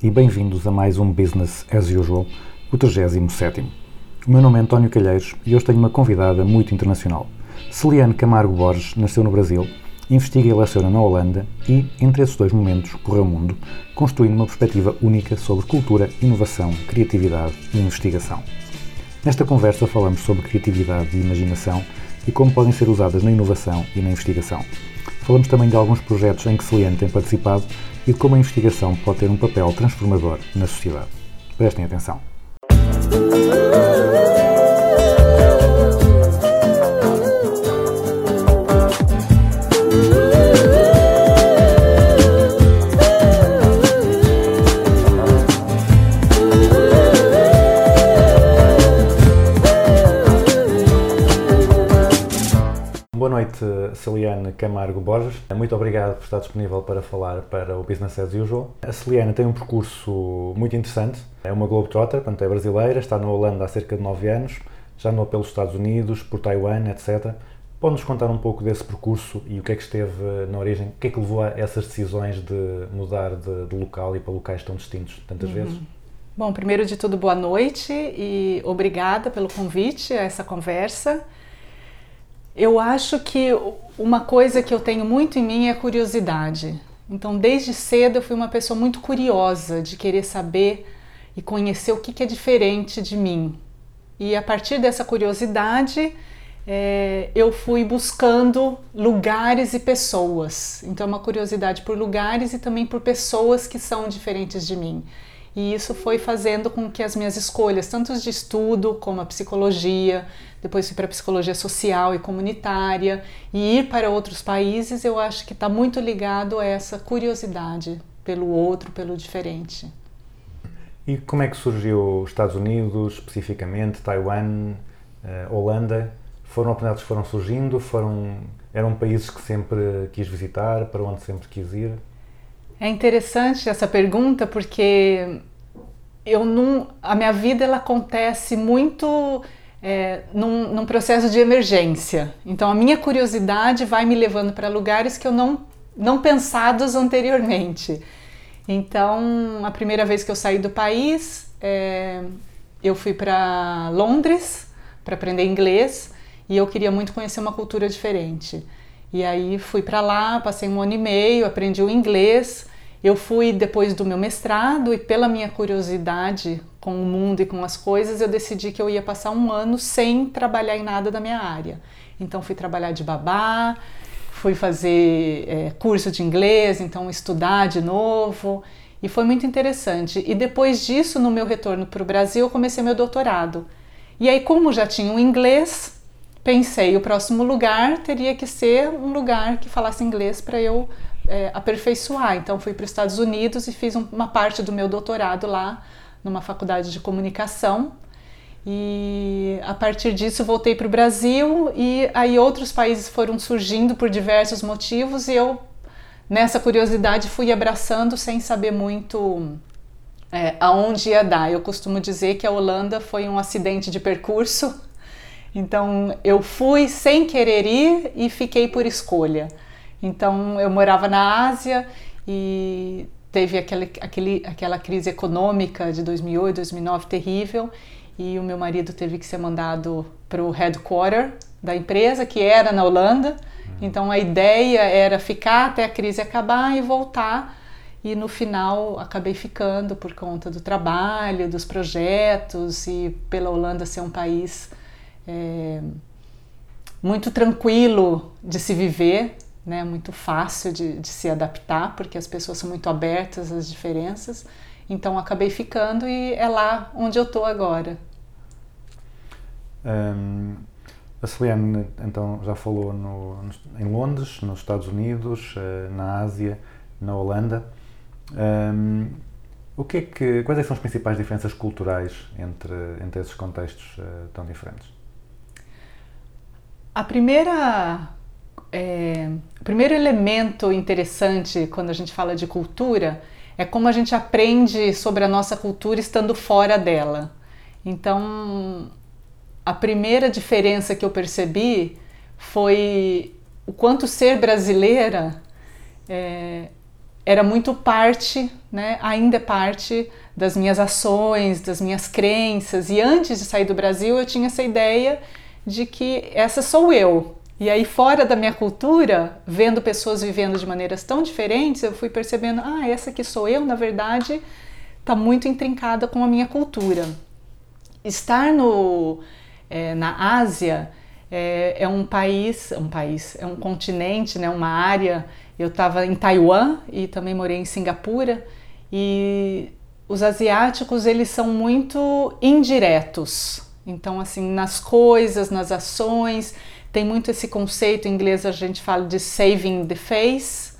E bem-vindos a mais um Business as Usual, o 37. O meu nome é António Calheiros e hoje tenho uma convidada muito internacional. Celiane Camargo Borges nasceu no Brasil, investiga e leciona na Holanda e, entre esses dois momentos, correu o mundo, construindo uma perspectiva única sobre cultura, inovação, criatividade e investigação. Nesta conversa falamos sobre criatividade e imaginação e como podem ser usadas na inovação e na investigação. Falamos também de alguns projetos em que Celiane tem participado e de como a investigação pode ter um papel transformador na sociedade. Prestem atenção. Celiane Camargo Borges. Muito obrigado por estar disponível para falar para o Business as Usual. A Celiane tem um percurso muito interessante. É uma Globetrotter, portanto é brasileira, está na Holanda há cerca de 9 anos, já andou pelos Estados Unidos, por Taiwan, etc. Pode-nos contar um pouco desse percurso e o que é que esteve na origem, o que é que levou a essas decisões de mudar de, de local e para locais tão distintos tantas vezes? Bom, primeiro de tudo, boa noite e obrigada pelo convite a essa conversa. Eu acho que uma coisa que eu tenho muito em mim é a curiosidade. Então, desde cedo eu fui uma pessoa muito curiosa de querer saber e conhecer o que é diferente de mim. E a partir dessa curiosidade, eh, eu fui buscando lugares e pessoas. Então, é uma curiosidade por lugares e também por pessoas que são diferentes de mim. E isso foi fazendo com que as minhas escolhas, tanto de estudo como a psicologia, depois fui para a psicologia social e comunitária, e ir para outros países, eu acho que está muito ligado a essa curiosidade pelo outro, pelo diferente. E como é que surgiu os Estados Unidos, especificamente, Taiwan, eh, Holanda? Foram oportunidades que foram surgindo? Foram, eram países que sempre quis visitar, para onde sempre quis ir? É interessante essa pergunta porque eu não, a minha vida ela acontece muito é, num, num processo de emergência. Então a minha curiosidade vai me levando para lugares que eu não, não pensados anteriormente. Então a primeira vez que eu saí do país, é, eu fui para Londres para aprender inglês e eu queria muito conhecer uma cultura diferente. E aí fui para lá, passei um ano e meio, aprendi o inglês. Eu fui depois do meu mestrado e pela minha curiosidade com o mundo e com as coisas, eu decidi que eu ia passar um ano sem trabalhar em nada da minha área. Então fui trabalhar de babá, fui fazer é, curso de inglês, então estudar de novo. E foi muito interessante. E depois disso, no meu retorno para o Brasil, eu comecei meu doutorado. E aí, como já tinha o inglês, pensei o próximo lugar teria que ser um lugar que falasse inglês para eu é, aperfeiçoar. Então fui para os Estados Unidos e fiz um, uma parte do meu doutorado lá numa faculdade de comunicação. E a partir disso voltei para o Brasil e aí outros países foram surgindo por diversos motivos e eu nessa curiosidade fui abraçando sem saber muito é, aonde ia dar. Eu costumo dizer que a Holanda foi um acidente de percurso então eu fui sem querer ir e fiquei por escolha. Então eu morava na Ásia e teve aquele, aquele, aquela crise econômica de 2008, 2009 terrível e o meu marido teve que ser mandado para o headquarter da empresa que era na Holanda. Então a ideia era ficar até a crise acabar e voltar. E no final acabei ficando por conta do trabalho, dos projetos e pela Holanda ser um país é, muito tranquilo de se viver, né? muito fácil de, de, se adaptar, porque as pessoas são muito abertas às diferenças. Então acabei ficando e é lá onde eu estou agora. Hum, A Celiane, então, já falou no- nos- em Londres, nos Estados Unidos, eh, na Ásia, na Holanda. Ahm, o que é que, quais é são as principais diferenças culturais entre, entre esses contextos eh, tão diferentes? A primeira, é, primeiro elemento interessante quando a gente fala de cultura é como a gente aprende sobre a nossa cultura estando fora dela. Então, a primeira diferença que eu percebi foi o quanto ser brasileira é, era muito parte, né, ainda é parte das minhas ações, das minhas crenças. E antes de sair do Brasil, eu tinha essa ideia de que essa sou eu. E aí, fora da minha cultura, vendo pessoas vivendo de maneiras tão diferentes, eu fui percebendo: ah, essa que sou eu, na verdade, está muito intrincada com a minha cultura. Estar no, é, na Ásia é, é um país, um país, é um continente, né, uma área. Eu estava em Taiwan e também morei em Singapura e os asiáticos eles são muito indiretos. Então assim nas coisas, nas ações tem muito esse conceito em inglês a gente fala de saving the face.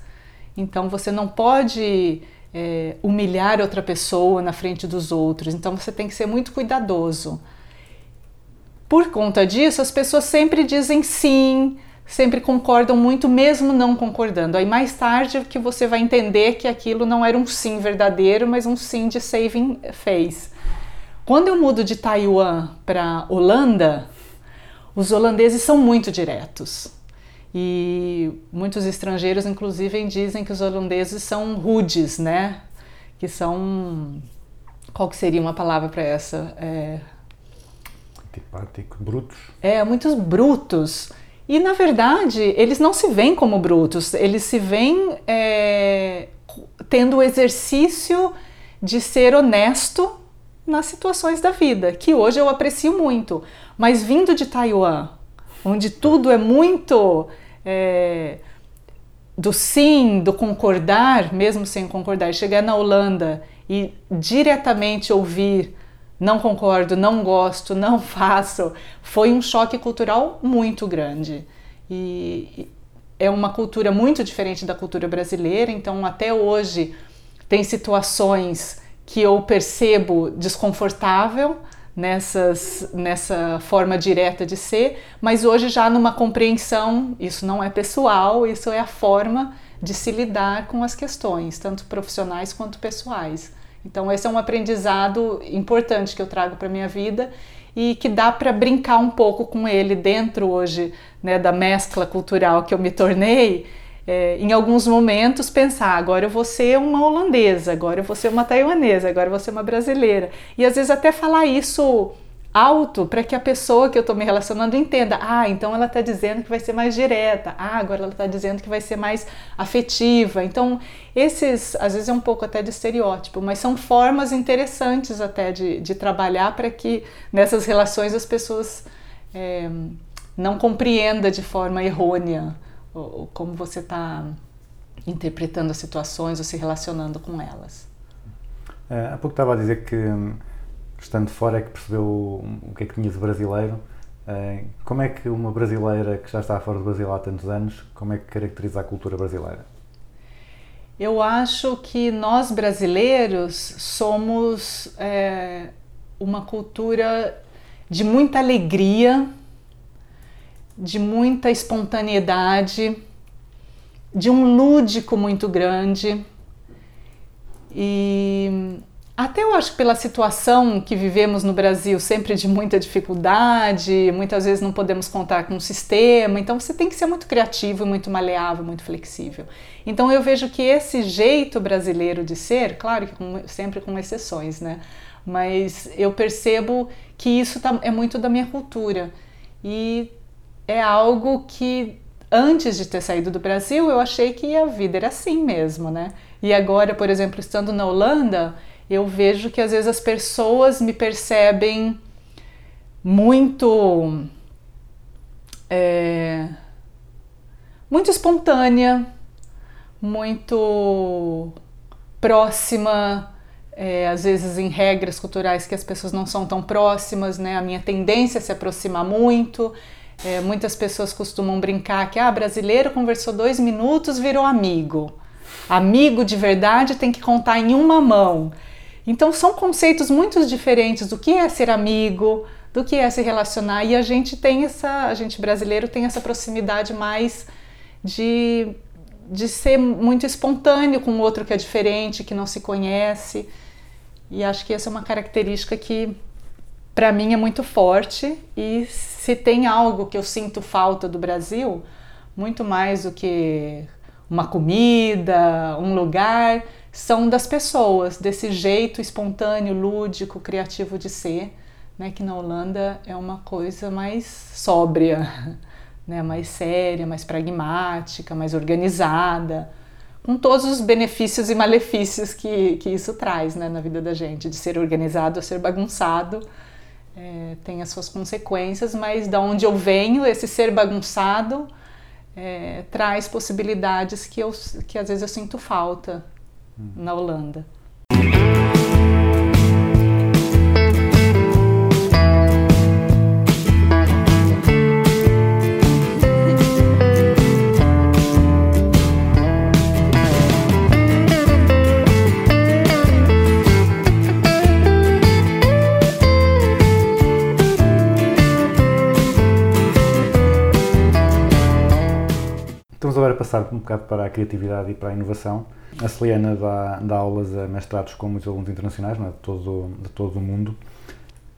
Então você não pode é, humilhar outra pessoa na frente dos outros. Então você tem que ser muito cuidadoso. Por conta disso, as pessoas sempre dizem sim, sempre concordam muito, mesmo não concordando. Aí mais tarde que você vai entender que aquilo não era um sim verdadeiro, mas um sim de saving face. Quando eu mudo de Taiwan para Holanda, os holandeses são muito diretos. E muitos estrangeiros, inclusive, dizem que os holandeses são rudes, né? Que são. Qual que seria uma palavra para essa? É, Antipático, brutos. é, muitos brutos. E na verdade, eles não se veem como brutos, eles se veem é, tendo o exercício de ser honesto nas situações da vida, que hoje eu aprecio muito. Mas vindo de Taiwan, onde tudo é muito é, do sim, do concordar, mesmo sem concordar, chegar na Holanda e diretamente ouvir não concordo, não gosto, não faço, foi um choque cultural muito grande. E é uma cultura muito diferente da cultura brasileira, então até hoje tem situações que eu percebo desconfortável nessas, nessa forma direta de ser, mas hoje já numa compreensão, isso não é pessoal, isso é a forma de se lidar com as questões, tanto profissionais quanto pessoais. Então esse é um aprendizado importante que eu trago para minha vida e que dá para brincar um pouco com ele dentro hoje né, da mescla cultural que eu me tornei. É, em alguns momentos pensar, agora eu vou ser uma holandesa, agora eu vou ser uma taiwanesa, agora eu vou ser uma brasileira. E às vezes até falar isso alto para que a pessoa que eu estou me relacionando entenda. Ah, então ela está dizendo que vai ser mais direta. Ah, agora ela está dizendo que vai ser mais afetiva. Então, esses, às vezes é um pouco até de estereótipo, mas são formas interessantes até de, de trabalhar para que nessas relações as pessoas é, não compreendam de forma errônea ou, como você está interpretando as situações ou se relacionando com elas. Eh, há pouco estava a dizer que, estando fora, é que percebeu o que é que tinha de brasileiro. Eh, como é que uma brasileira que já está fora do Brasil há tantos anos, como é que caracteriza a cultura brasileira? Eu acho que nós brasileiros somos é, uma cultura de muita alegria, de muita espontaneidade, de um lúdico muito grande. E até eu acho que pela situação que vivemos no Brasil, sempre de muita dificuldade, muitas vezes não podemos contar com um sistema, então você tem que ser muito criativo, muito maleável, muito flexível. Então eu vejo que esse jeito brasileiro de ser, claro que com, sempre com exceções, né? Mas eu percebo que isso tá, é muito da minha cultura e é algo que antes de ter saído do Brasil eu achei que a vida era assim mesmo, né? E agora, por exemplo, estando na Holanda, eu vejo que às vezes as pessoas me percebem muito é, muito espontânea, muito próxima, é, às vezes em regras culturais que as pessoas não são tão próximas, né? A minha tendência é se aproximar muito. É, muitas pessoas costumam brincar que ah, brasileiro conversou dois minutos, virou amigo. Amigo de verdade tem que contar em uma mão. Então são conceitos muito diferentes do que é ser amigo, do que é se relacionar e a gente tem essa, a gente brasileiro tem essa proximidade mais de, de ser muito espontâneo com o outro que é diferente, que não se conhece. E acho que essa é uma característica que para mim é muito forte e se tem algo que eu sinto falta do Brasil, muito mais do que uma comida, um lugar, são das pessoas, desse jeito espontâneo, lúdico, criativo de ser, né, que na Holanda é uma coisa mais sóbria, né, mais séria, mais pragmática, mais organizada, com todos os benefícios e malefícios que, que isso traz né, na vida da gente, de ser organizado ou ser bagunçado, é, tem as suas consequências, mas da onde eu venho, esse ser bagunçado é, traz possibilidades que, eu, que às vezes eu sinto falta na Holanda. Agora passar um bocado para a criatividade e para a inovação. A Celiana dá, dá aulas a mestrados com muitos alunos internacionais é? de, todo, de todo o mundo.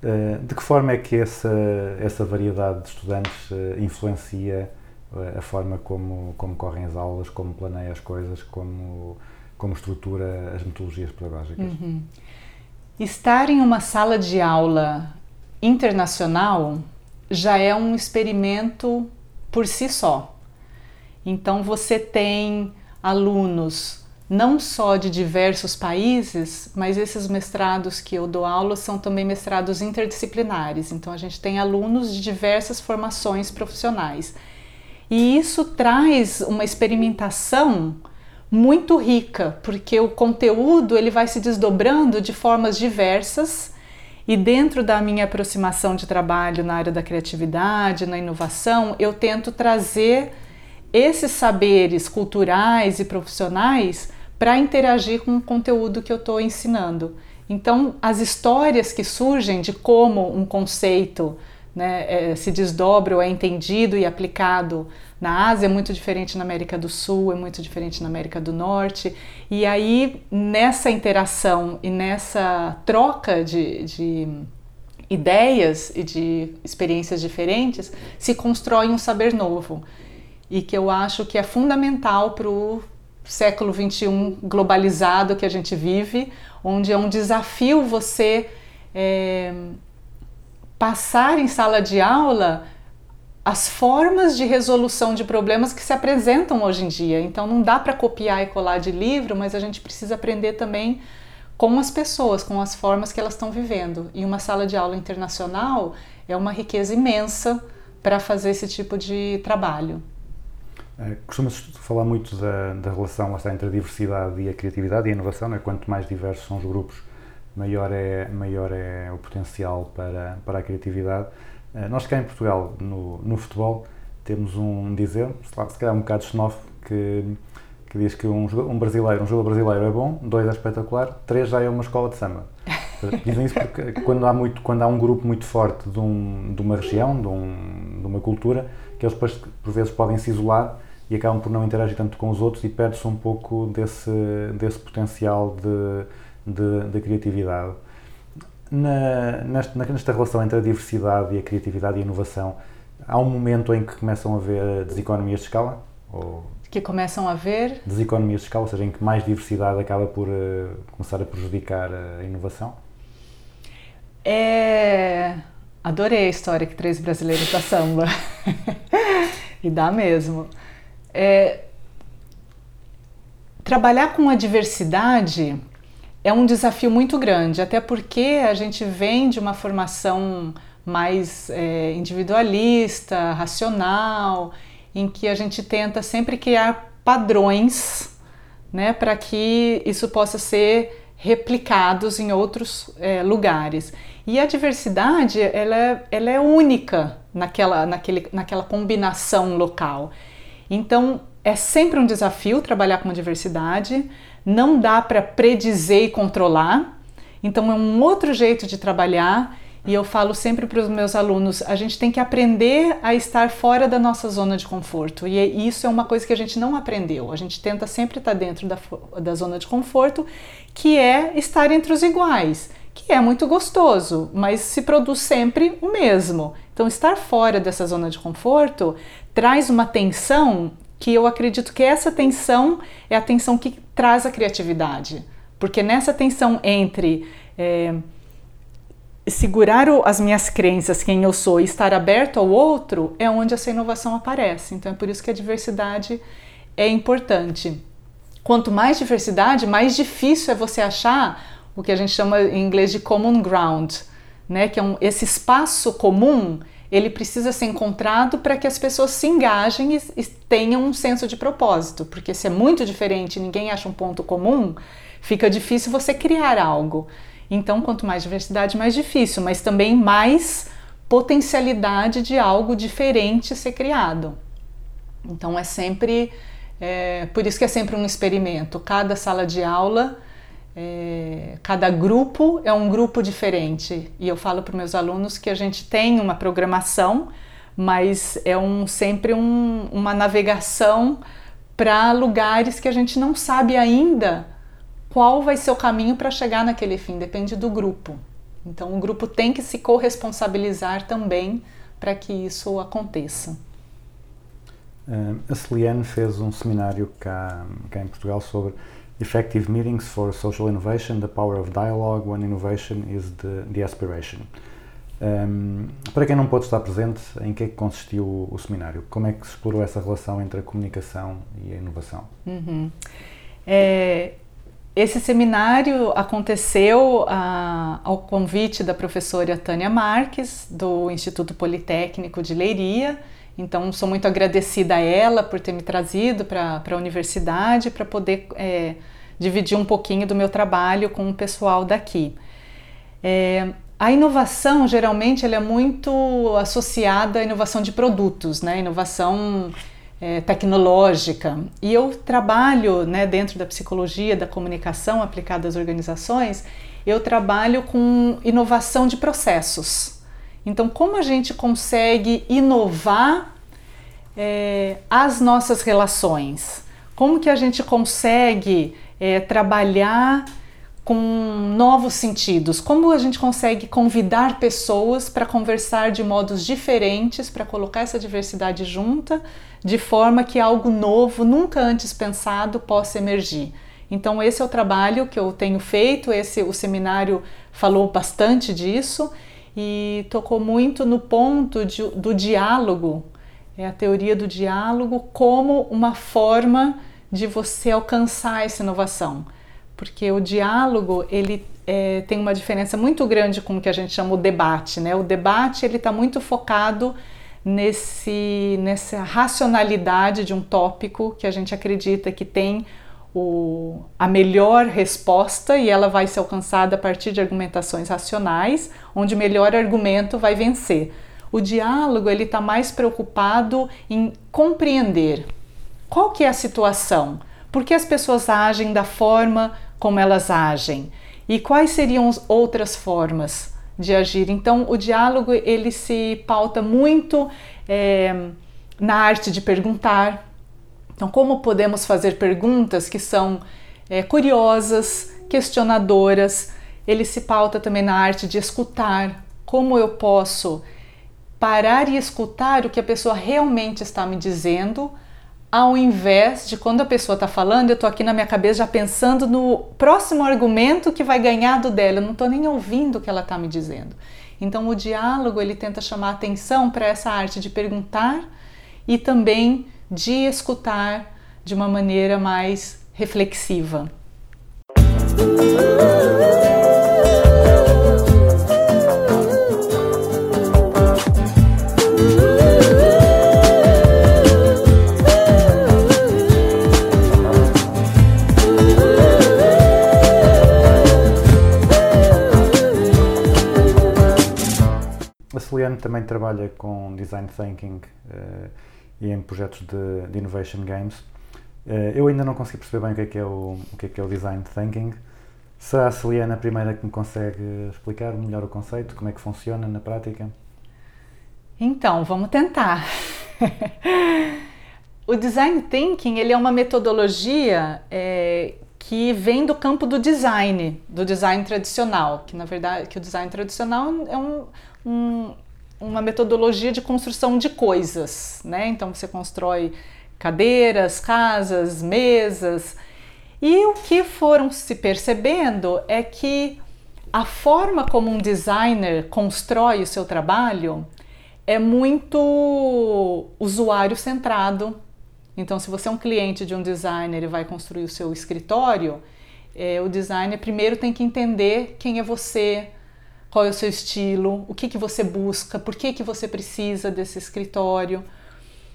Eh, De que forma é que essa, essa variedade de estudantes eh, influencia eh, a forma como, como correm as aulas, como planeia as coisas, como, como estrutura as metodologias pedagógicas? Estar em uma sala de aula internacional já é um experimento por si só. Então você tem alunos não só de diversos países, mas esses mestrados que eu dou aula são também mestrados interdisciplinares. Então a gente tem alunos de diversas formações profissionais. E isso traz uma experimentação muito rica, porque o conteúdo ele vai se desdobrando de formas diversas e dentro da minha aproximação de trabalho na área da criatividade, na inovação, eu tento trazer esses saberes culturais e profissionais para interagir com o conteúdo que eu estou ensinando. Então, as histórias que surgem de como um conceito né, é, se desdobra ou é entendido e aplicado na Ásia é muito diferente na América do Sul, é muito diferente na América do Norte. E aí, nessa interação e nessa troca de, de ideias e de experiências diferentes, se constrói um saber novo. E que eu acho que é fundamental para o século XXI globalizado que a gente vive, onde é um desafio você é, passar em sala de aula as formas de resolução de problemas que se apresentam hoje em dia. Então não dá para copiar e colar de livro, mas a gente precisa aprender também com as pessoas, com as formas que elas estão vivendo. E uma sala de aula internacional é uma riqueza imensa para fazer esse tipo de trabalho. Eh, Costuma-se falar muito da, da relação está, entre a diversidade e a criatividade e a inovação. Não é? Quanto mais diversos são os grupos, maior é, maior é o potencial para, para a criatividade. Eh, Nós cá em Portugal, no, no futebol, temos um dizer, se calhar um bocado xenófobo, que, que diz que um, um brasileiro, um jogador brasileiro é bom, dois é espetacular, três já é uma escola de samba. Dizem isso porque quando há, muito, quando há um grupo muito forte de, um, de uma região, de, um, de uma cultura, que eles depois por vezes podem se isolar e acabam por não interagir tanto com os outros e perde-se um pouco desse, desse potencial de, de, de criatividade. Na, nesta, nesta relação entre a diversidade e a criatividade e a inovação, há um momento em que começam a haver deseconomias de escala? Ou Que começam a ver deseconomias de escala, ou seja, em que mais diversidade acaba por eh, começar a prejudicar a inovação? É. Adorei a história que três brasileiros da samba. e dá mesmo. É, Trabalhar com a diversidade é um desafio muito grande, até porque a gente vem de uma formação mais é, individualista, racional, em que a gente tenta sempre criar padrões né, para que isso possa ser replicados em outros é, lugares. E a diversidade ela é, ela é única naquela, naquele, naquela combinação local. Então, é sempre um desafio trabalhar com diversidade, não dá para predizer e controlar, então é um outro jeito de trabalhar. E eu falo sempre para os meus alunos: a gente tem que aprender a estar fora da nossa zona de conforto. E é- isso é uma coisa que a gente não aprendeu. A gente tenta sempre estar dentro da, da zona de conforto, que é estar entre os iguais, que é muito gostoso, mas se produz sempre o mesmo. Então, estar fora dessa zona de conforto traz uma tensão que eu acredito que essa tensão é a tensão que traz a criatividade. Porque nessa tensão entre eh, segurar as minhas crenças, quem eu sou, e estar aberto ao outro, é onde essa inovação aparece. Então é por isso que a diversidade é importante. Quanto mais diversidade, mais difícil é você achar o que a gente chama em inglês de common ground, né? Que é um, esse espaço comum, ele precisa ser encontrado para que as pessoas se engajem e, e tenham um senso de propósito, porque se é muito diferente, e ninguém acha um ponto comum, fica difícil você criar algo. Então, quanto mais diversidade, mais difícil, mas também mais potencialidade de algo diferente ser criado. Então é sempre, é, por isso que é sempre um experimento. Cada sala de aula, é, cada grupo é um grupo diferente. E eu falo para meus alunos que a gente tem uma programação, mas é um, sempre um, uma navegação para lugares que a gente não sabe ainda qual vai ser o caminho para chegar naquele fim, depende do grupo. Então o grupo tem que se corresponsabilizar também para que isso aconteça. Uh, a Celiane fez um seminário cá, cá em Portugal sobre Effective Meetings for Social Innovation, the Power of Dialogue when Innovation is the, the Aspiration. Um, para quem não pôde estar presente, em que é que consistiu o, o seminário? Como é que se explorou essa relação entre a comunicação e a inovação? É, esse seminário aconteceu ah, ao convite da professora Tânia Marques, do Instituto Politécnico de Leiria. Então, sou muito agradecida a ela por ter me trazido para a universidade para poder é, dividir um pouquinho do meu trabalho com o pessoal daqui. É, a inovação, geralmente, ela é muito associada à inovação de produtos, né? inovação é, tecnológica. E eu trabalho né, dentro da psicologia da comunicação aplicada às organizações, eu trabalho com inovação de processos. Então, como a gente consegue inovar é, as nossas relações? Como que a gente consegue é, trabalhar com novos sentidos? Como a gente consegue convidar pessoas para conversar de modos diferentes, para colocar essa diversidade junta, de forma que algo novo, nunca antes pensado, possa emergir? Então esse é o trabalho que eu tenho feito, esse o seminário falou bastante disso e tocou muito no ponto de, do diálogo, é a teoria do diálogo como uma forma de você alcançar essa inovação porque o diálogo ele é, tem uma diferença muito grande com o que a gente chama o debate, né? O debate ele está muito focado nesse nessa racionalidade de um tópico que a gente acredita que tem o, a melhor resposta e ela vai ser alcançada a partir de argumentações racionais, onde o melhor argumento vai vencer. O diálogo ele está mais preocupado em compreender qual que é a situação, por que as pessoas agem da forma como elas agem e quais seriam outras formas de agir. Então, o diálogo ele se pauta muito é, na arte de perguntar. Então, como podemos fazer perguntas que são é, curiosas, questionadoras? Ele se pauta também na arte de escutar. Como eu posso parar e escutar o que a pessoa realmente está me dizendo? ao invés de quando a pessoa está falando, eu estou aqui na minha cabeça já pensando no próximo argumento que vai ganhar do dela, eu não estou nem ouvindo o que ela está me dizendo. Então o diálogo ele tenta chamar atenção para essa arte de perguntar e também de escutar de uma maneira mais reflexiva. Também trabalha com design thinking eh, e em projetos de, de innovation games. Eh, eu ainda não consegui perceber bem o que é que é o, o, que é, que é o design thinking. Será a Celiana a primeira que me consegue explicar melhor o conceito, como é que funciona na prática? Então, vamos tentar. o design thinking ele é uma metodologia é, que vem do campo do design, do design tradicional, que na verdade que o design tradicional é um, um, uma metodologia de construção de coisas, né? Então você constrói cadeiras, casas, mesas. E o que foram se percebendo é que a forma como um designer constrói o seu trabalho é muito usuário centrado. Então, se você é um cliente de um designer e vai construir o seu escritório, é, o designer primeiro tem que entender quem é você, qual é o seu estilo, o que, que você busca, por que, que você precisa desse escritório.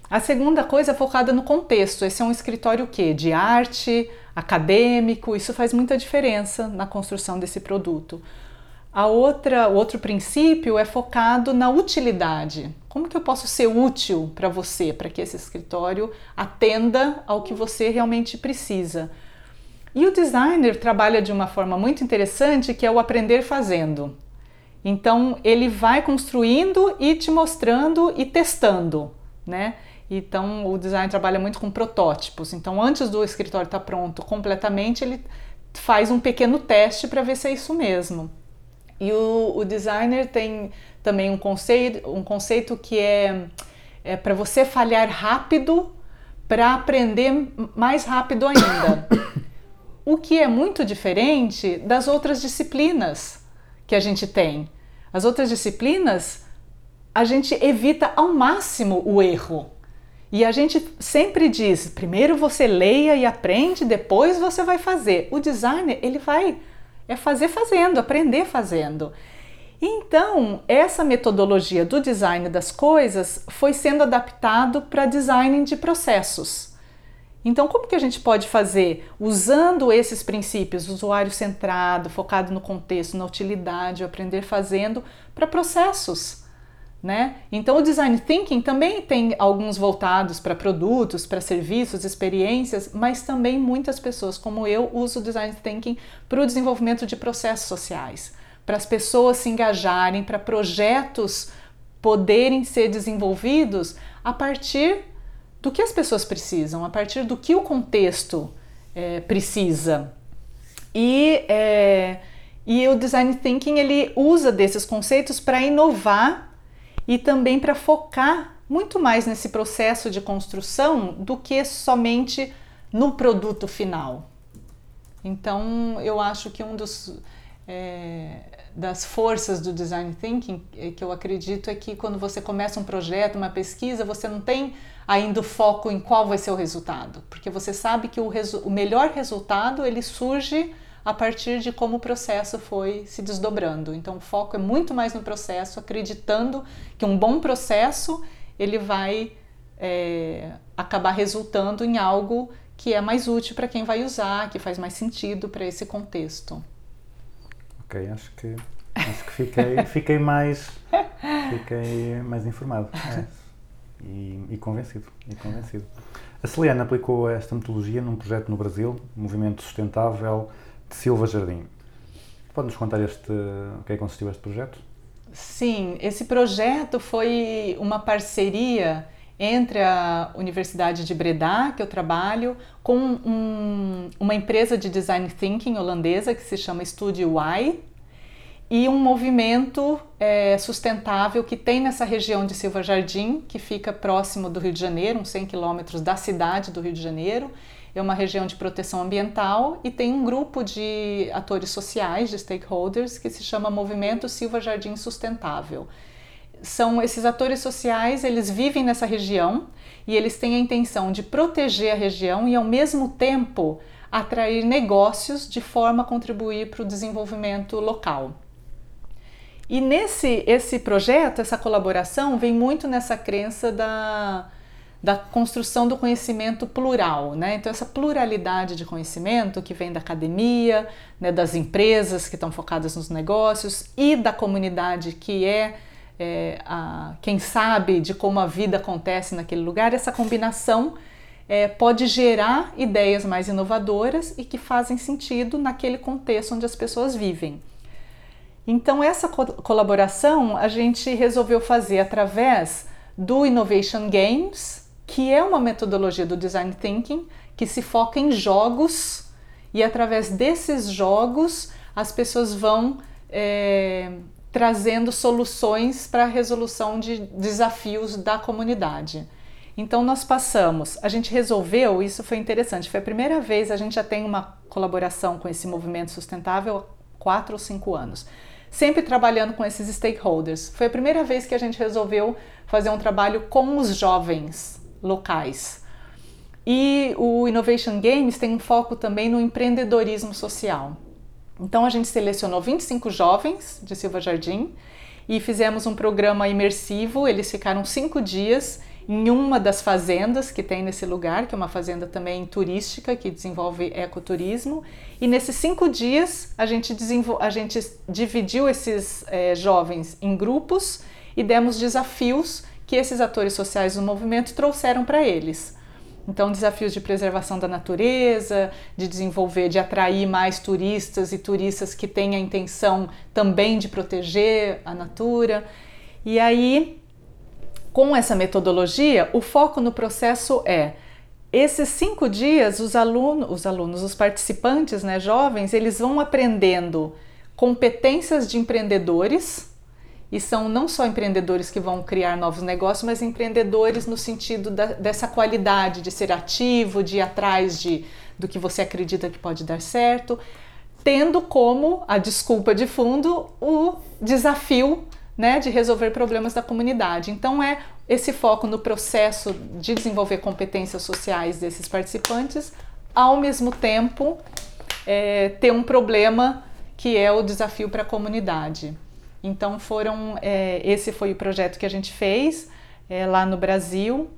A segunda coisa é focada no contexto. Esse é um escritório o quê? De arte, acadêmico, isso faz muita diferença na construção desse produto. A outra, o outro princípio é focado na utilidade. Como que eu posso ser útil para você, para que esse escritório atenda ao que você realmente precisa? E o designer trabalha de uma forma muito interessante que é o aprender fazendo. Então ele vai construindo e te mostrando e testando, né? Então o design trabalha muito com protótipos. Então antes do escritório estar tá pronto completamente, ele faz um pequeno teste para ver se é isso mesmo. E o, o, designer tem também um conceito, um conceito que é, é para você falhar rápido para aprender mais rápido ainda. o que é muito diferente das outras disciplinas que a gente tem. As outras disciplinas, a gente evita ao máximo o erro. E a gente sempre diz: primeiro você leia e aprende, depois você vai fazer. O designer, ele vai é fazer fazendo, aprender fazendo. Então, essa metodologia do design das coisas foi sendo adaptado para design de processos. Então, como que a gente pode fazer usando esses princípios, usuário centrado, focado no contexto, na utilidade, aprender fazendo para processos? Né? Então, o design thinking também tem alguns voltados para produtos, para serviços, experiências, mas também muitas pessoas, como eu, usam o design thinking para o desenvolvimento de processos sociais, para as pessoas se engajarem, para projetos poderem ser desenvolvidos a partir do que as pessoas precisam, a partir do que o contexto é, precisa. E, é, e o design thinking ele usa desses conceitos para inovar e também para focar muito mais nesse processo de construção do que somente no produto final. Então, eu acho que um dos é, das forças do design thinking é que eu acredito é que quando você começa um projeto, uma pesquisa, você não tem ainda o foco em qual vai ser o resultado, porque você sabe que o, resu o melhor resultado ele surge a partir de como o processo foi se desdobrando. Então o foco é muito mais no processo, acreditando que um bom processo ele vai é, acabar resultando em algo que é mais útil para quem vai usar, que faz mais sentido para esse contexto. Ok, acho que acho que fiquei, fiquei mais fiquei mais informado é. E, e, convencido, e convencido. A Celiana aplicou esta metodologia num projeto no Brasil, Movimento Sustentável de Silva Jardim. Pode-nos contar este, o que é que consistiu este projeto? Sim, esse projeto foi uma parceria entre a Universidade de Breda, que eu trabalho, com um, uma empresa de design thinking holandesa que se chama Studio Y e um movimento é, sustentável que tem nessa região de Silva Jardim, que fica próximo do Rio de Janeiro, uns 100 quilômetros da cidade do Rio de Janeiro, é uma região de proteção ambiental e tem um grupo de atores sociais, de stakeholders, que se chama Movimento Silva Jardim Sustentável. São esses atores sociais, eles vivem nessa região e eles têm a intenção de proteger a região e ao mesmo tempo atrair negócios de forma a contribuir para o desenvolvimento local. E nesse esse projeto, essa colaboração vem muito nessa crença da da construção do conhecimento plural, né? Então essa pluralidade de conhecimento que vem da academia, né, das empresas que estão focadas nos negócios e da comunidade que é, é, a, quem sabe de como a vida acontece naquele lugar, essa combinação é, pode gerar ideias mais inovadoras e que fazem sentido naquele contexto onde as pessoas vivem. Então, essa co colaboração a gente resolveu fazer através do Innovation Games, que é uma metodologia do Design Thinking que se foca em jogos e através desses jogos as pessoas vão é, trazendo soluções para a resolução de desafios da comunidade. Então nós passamos, a gente resolveu, isso foi interessante, foi a primeira vez, a gente já tem uma colaboração com esse movimento sustentável há quatro ou cinco anos, sempre trabalhando com esses stakeholders. Foi a primeira vez que a gente resolveu fazer um trabalho com os jovens locais. E o Innovation Games tem um foco também no empreendedorismo social. Então a gente selecionou 25 jovens de Silva Jardim e fizemos um programa imersivo. Eles ficaram cinco dias em uma das fazendas que tem nesse lugar, que é uma fazenda também turística que desenvolve ecoturismo. E nesses cinco dias a gente, a gente dividiu esses é, jovens em grupos e demos desafios que esses atores sociais do movimento trouxeram para eles. Então, desafios de preservação da natureza, de desenvolver, de atrair mais turistas e turistas que têm a intenção também de proteger a natura. E aí, com essa metodologia, o foco no processo é esses cinco dias, os alunos, os alunos, os participantes, né, jovens, eles vão aprendendo competências de empreendedores e são não só empreendedores que vão criar novos negócios, mas empreendedores no sentido da, dessa qualidade de ser ativo, de ir atrás de, do que você acredita que pode dar certo, tendo como a desculpa de fundo o desafio né, de resolver problemas da comunidade. Então é esse foco no processo de desenvolver competências sociais desses participantes, ao mesmo tempo é, ter um problema que é o desafio para a comunidade. Então foram é, esse foi o projeto que a gente fez é, lá no Brasil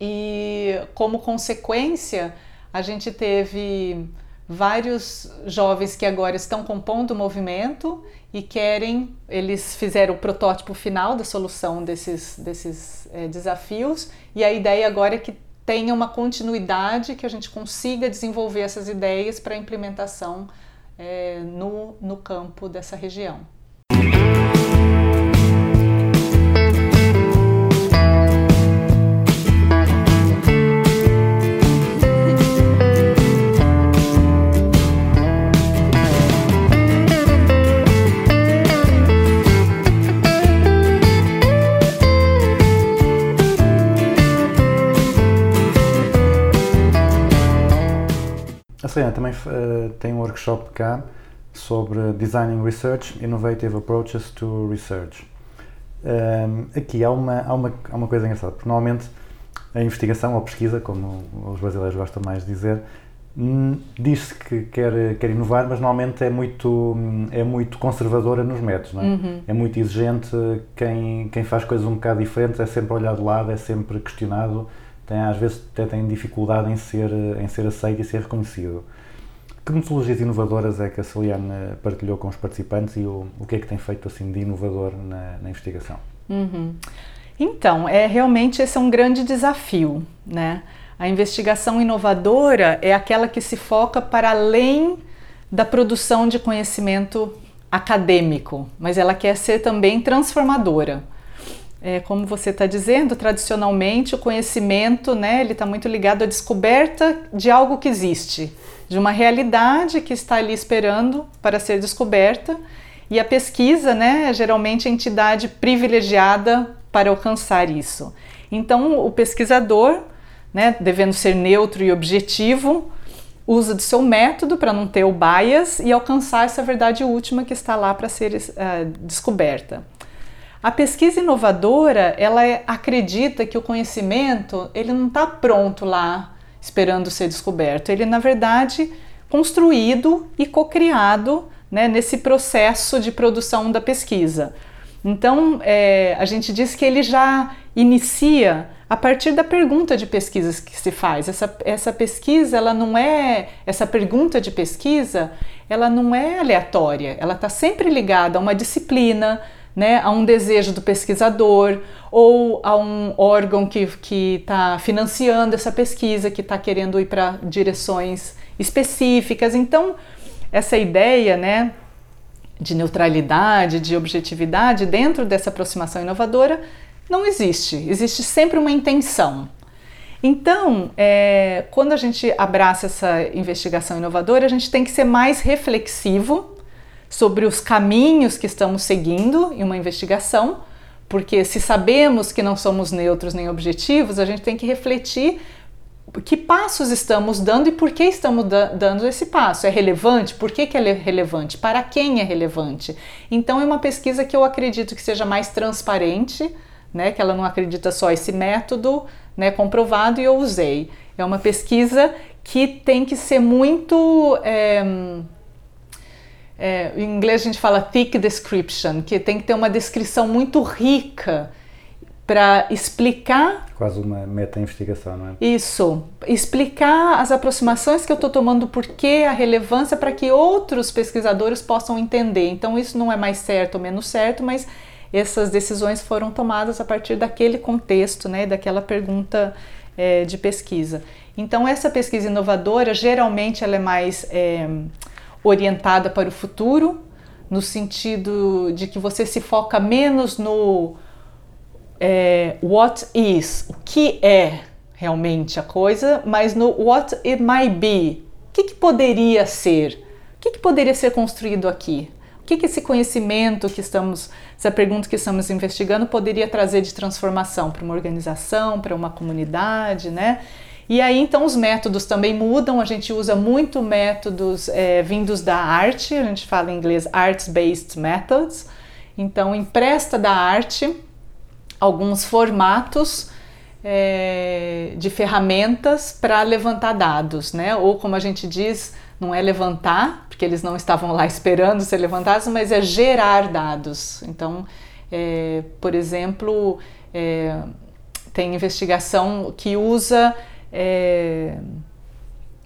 e como consequência a gente teve vários jovens que agora estão compondo o movimento e querem, eles fizeram o protótipo final da solução desses, desses é, desafios e a ideia agora é que tenha uma continuidade, que a gente consiga desenvolver essas ideias para implementação é, no, no campo dessa região. A Soriana também uh, tem um workshop cá sobre Designing Research, Innovative Approaches to Research. Um, ehm, aqui há uma, há, uma, há uma coisa engraçada, porque normalmente a investigação ou pesquisa, como os brasileiros gostam mais de dizer, hum, diz-se que quer, quer inovar, mas normalmente é muito, é muito conservadora nos métodos, não é? Uhum. É muito exigente, quem, quem faz coisas um bocado diferentes é sempre olhado de lado, é sempre questionado, tem, às vezes até tem dificuldade em ser, em ser aceito e ser reconhecido. Que metodologias inovadoras é que a Celiane partilhou com os participantes e o, o que é que tem feito assim de inovador na, na investigação? Uhum. Então, é realmente esse é um grande desafio, né? A investigação inovadora é aquela que se foca para além da produção de conhecimento acadêmico, mas ela quer ser também transformadora. É, como você está dizendo, tradicionalmente o conhecimento, né, ele está muito ligado à descoberta de algo que existe de uma realidade que está ali esperando para ser descoberta. E a pesquisa, né, é geralmente a entidade privilegiada para alcançar isso. Então, o pesquisador, né, devendo ser neutro e objetivo, usa do seu método para não ter o bias e alcançar essa verdade última que está lá para ser uh, descoberta. A pesquisa inovadora, ela é, acredita que o conhecimento ele não está pronto lá esperando ser descoberto. Ele, na verdade, construído e cocriado né, nesse processo de produção da pesquisa. Então, é, a gente diz que ele já inicia a partir da pergunta de pesquisas que se faz. Essa, essa pesquisa, ela não é, essa pergunta de pesquisa, ela não é aleatória, ela está sempre ligada a uma disciplina, né, a um desejo do pesquisador ou a um órgão que está financiando essa pesquisa, que está querendo ir para direções específicas. Então, essa ideia né, de neutralidade, de objetividade dentro dessa aproximação inovadora não existe. Existe sempre uma intenção. Então, é, quando a gente abraça essa investigação inovadora, a gente tem que ser mais reflexivo sobre os caminhos que estamos seguindo em uma investigação, porque se sabemos que não somos neutros nem objetivos, a gente tem que refletir que passos estamos dando e por que estamos dando esse passo. É relevante? Por que, que é relevante? Para quem é relevante? Então, é uma pesquisa que eu acredito que seja mais transparente, né, que ela não acredita só esse método né, comprovado e eu usei. É uma pesquisa que tem que ser muito. É, é, em inglês a gente fala thick description, que tem que ter uma descrição muito rica para explicar. Quase uma meta-investigação, não é? Isso, explicar as aproximações que eu estou tomando, por que a relevância, para que outros pesquisadores possam entender. Então, isso não é mais certo ou menos certo, mas essas decisões foram tomadas a partir daquele contexto, né, daquela pergunta é, de pesquisa. Então, essa pesquisa inovadora, geralmente, ela é mais. É, orientada para o futuro, no sentido de que você se foca menos no é, what is, o que é realmente a coisa, mas no what it might be, o que, que poderia ser, o que, que poderia ser construído aqui, o que, que esse conhecimento que estamos, essa pergunta que estamos investigando poderia trazer de transformação para uma organização, para uma comunidade, né? E aí então os métodos também mudam, a gente usa muito métodos é, vindos da arte, a gente fala em inglês Arts-Based Methods, então empresta da arte alguns formatos é, de ferramentas para levantar dados, né? Ou como a gente diz, não é levantar, porque eles não estavam lá esperando ser levantados, mas é gerar dados. Então, é, por exemplo, é, tem investigação que usa é,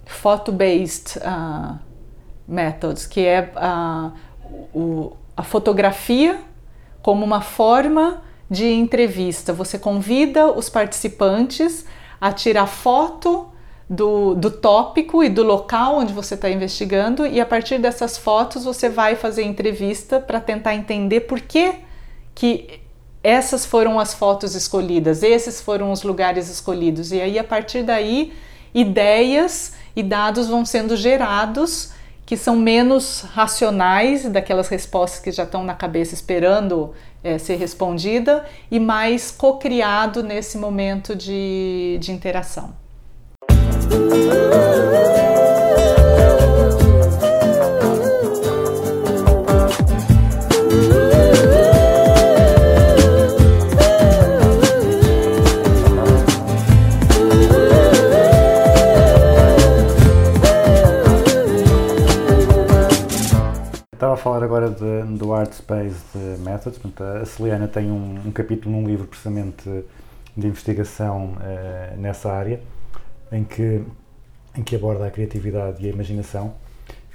photo-based uh, methods, que é a, o, a fotografia como uma forma de entrevista. Você convida os participantes a tirar foto do, do tópico e do local onde você está investigando, e a partir dessas fotos você vai fazer entrevista para tentar entender por que, que essas foram as fotos escolhidas, esses foram os lugares escolhidos. E aí, a partir daí, ideias e dados vão sendo gerados que são menos racionais daquelas respostas que já estão na cabeça esperando é, ser respondida e mais co-criado nesse momento de, de interação. Estava a falar agora de, do Art Space Methods. A Celiana tem um, um, capítulo num livro precisamente de investigação uh, nessa área, em que, em que aborda a criatividade e a imaginação.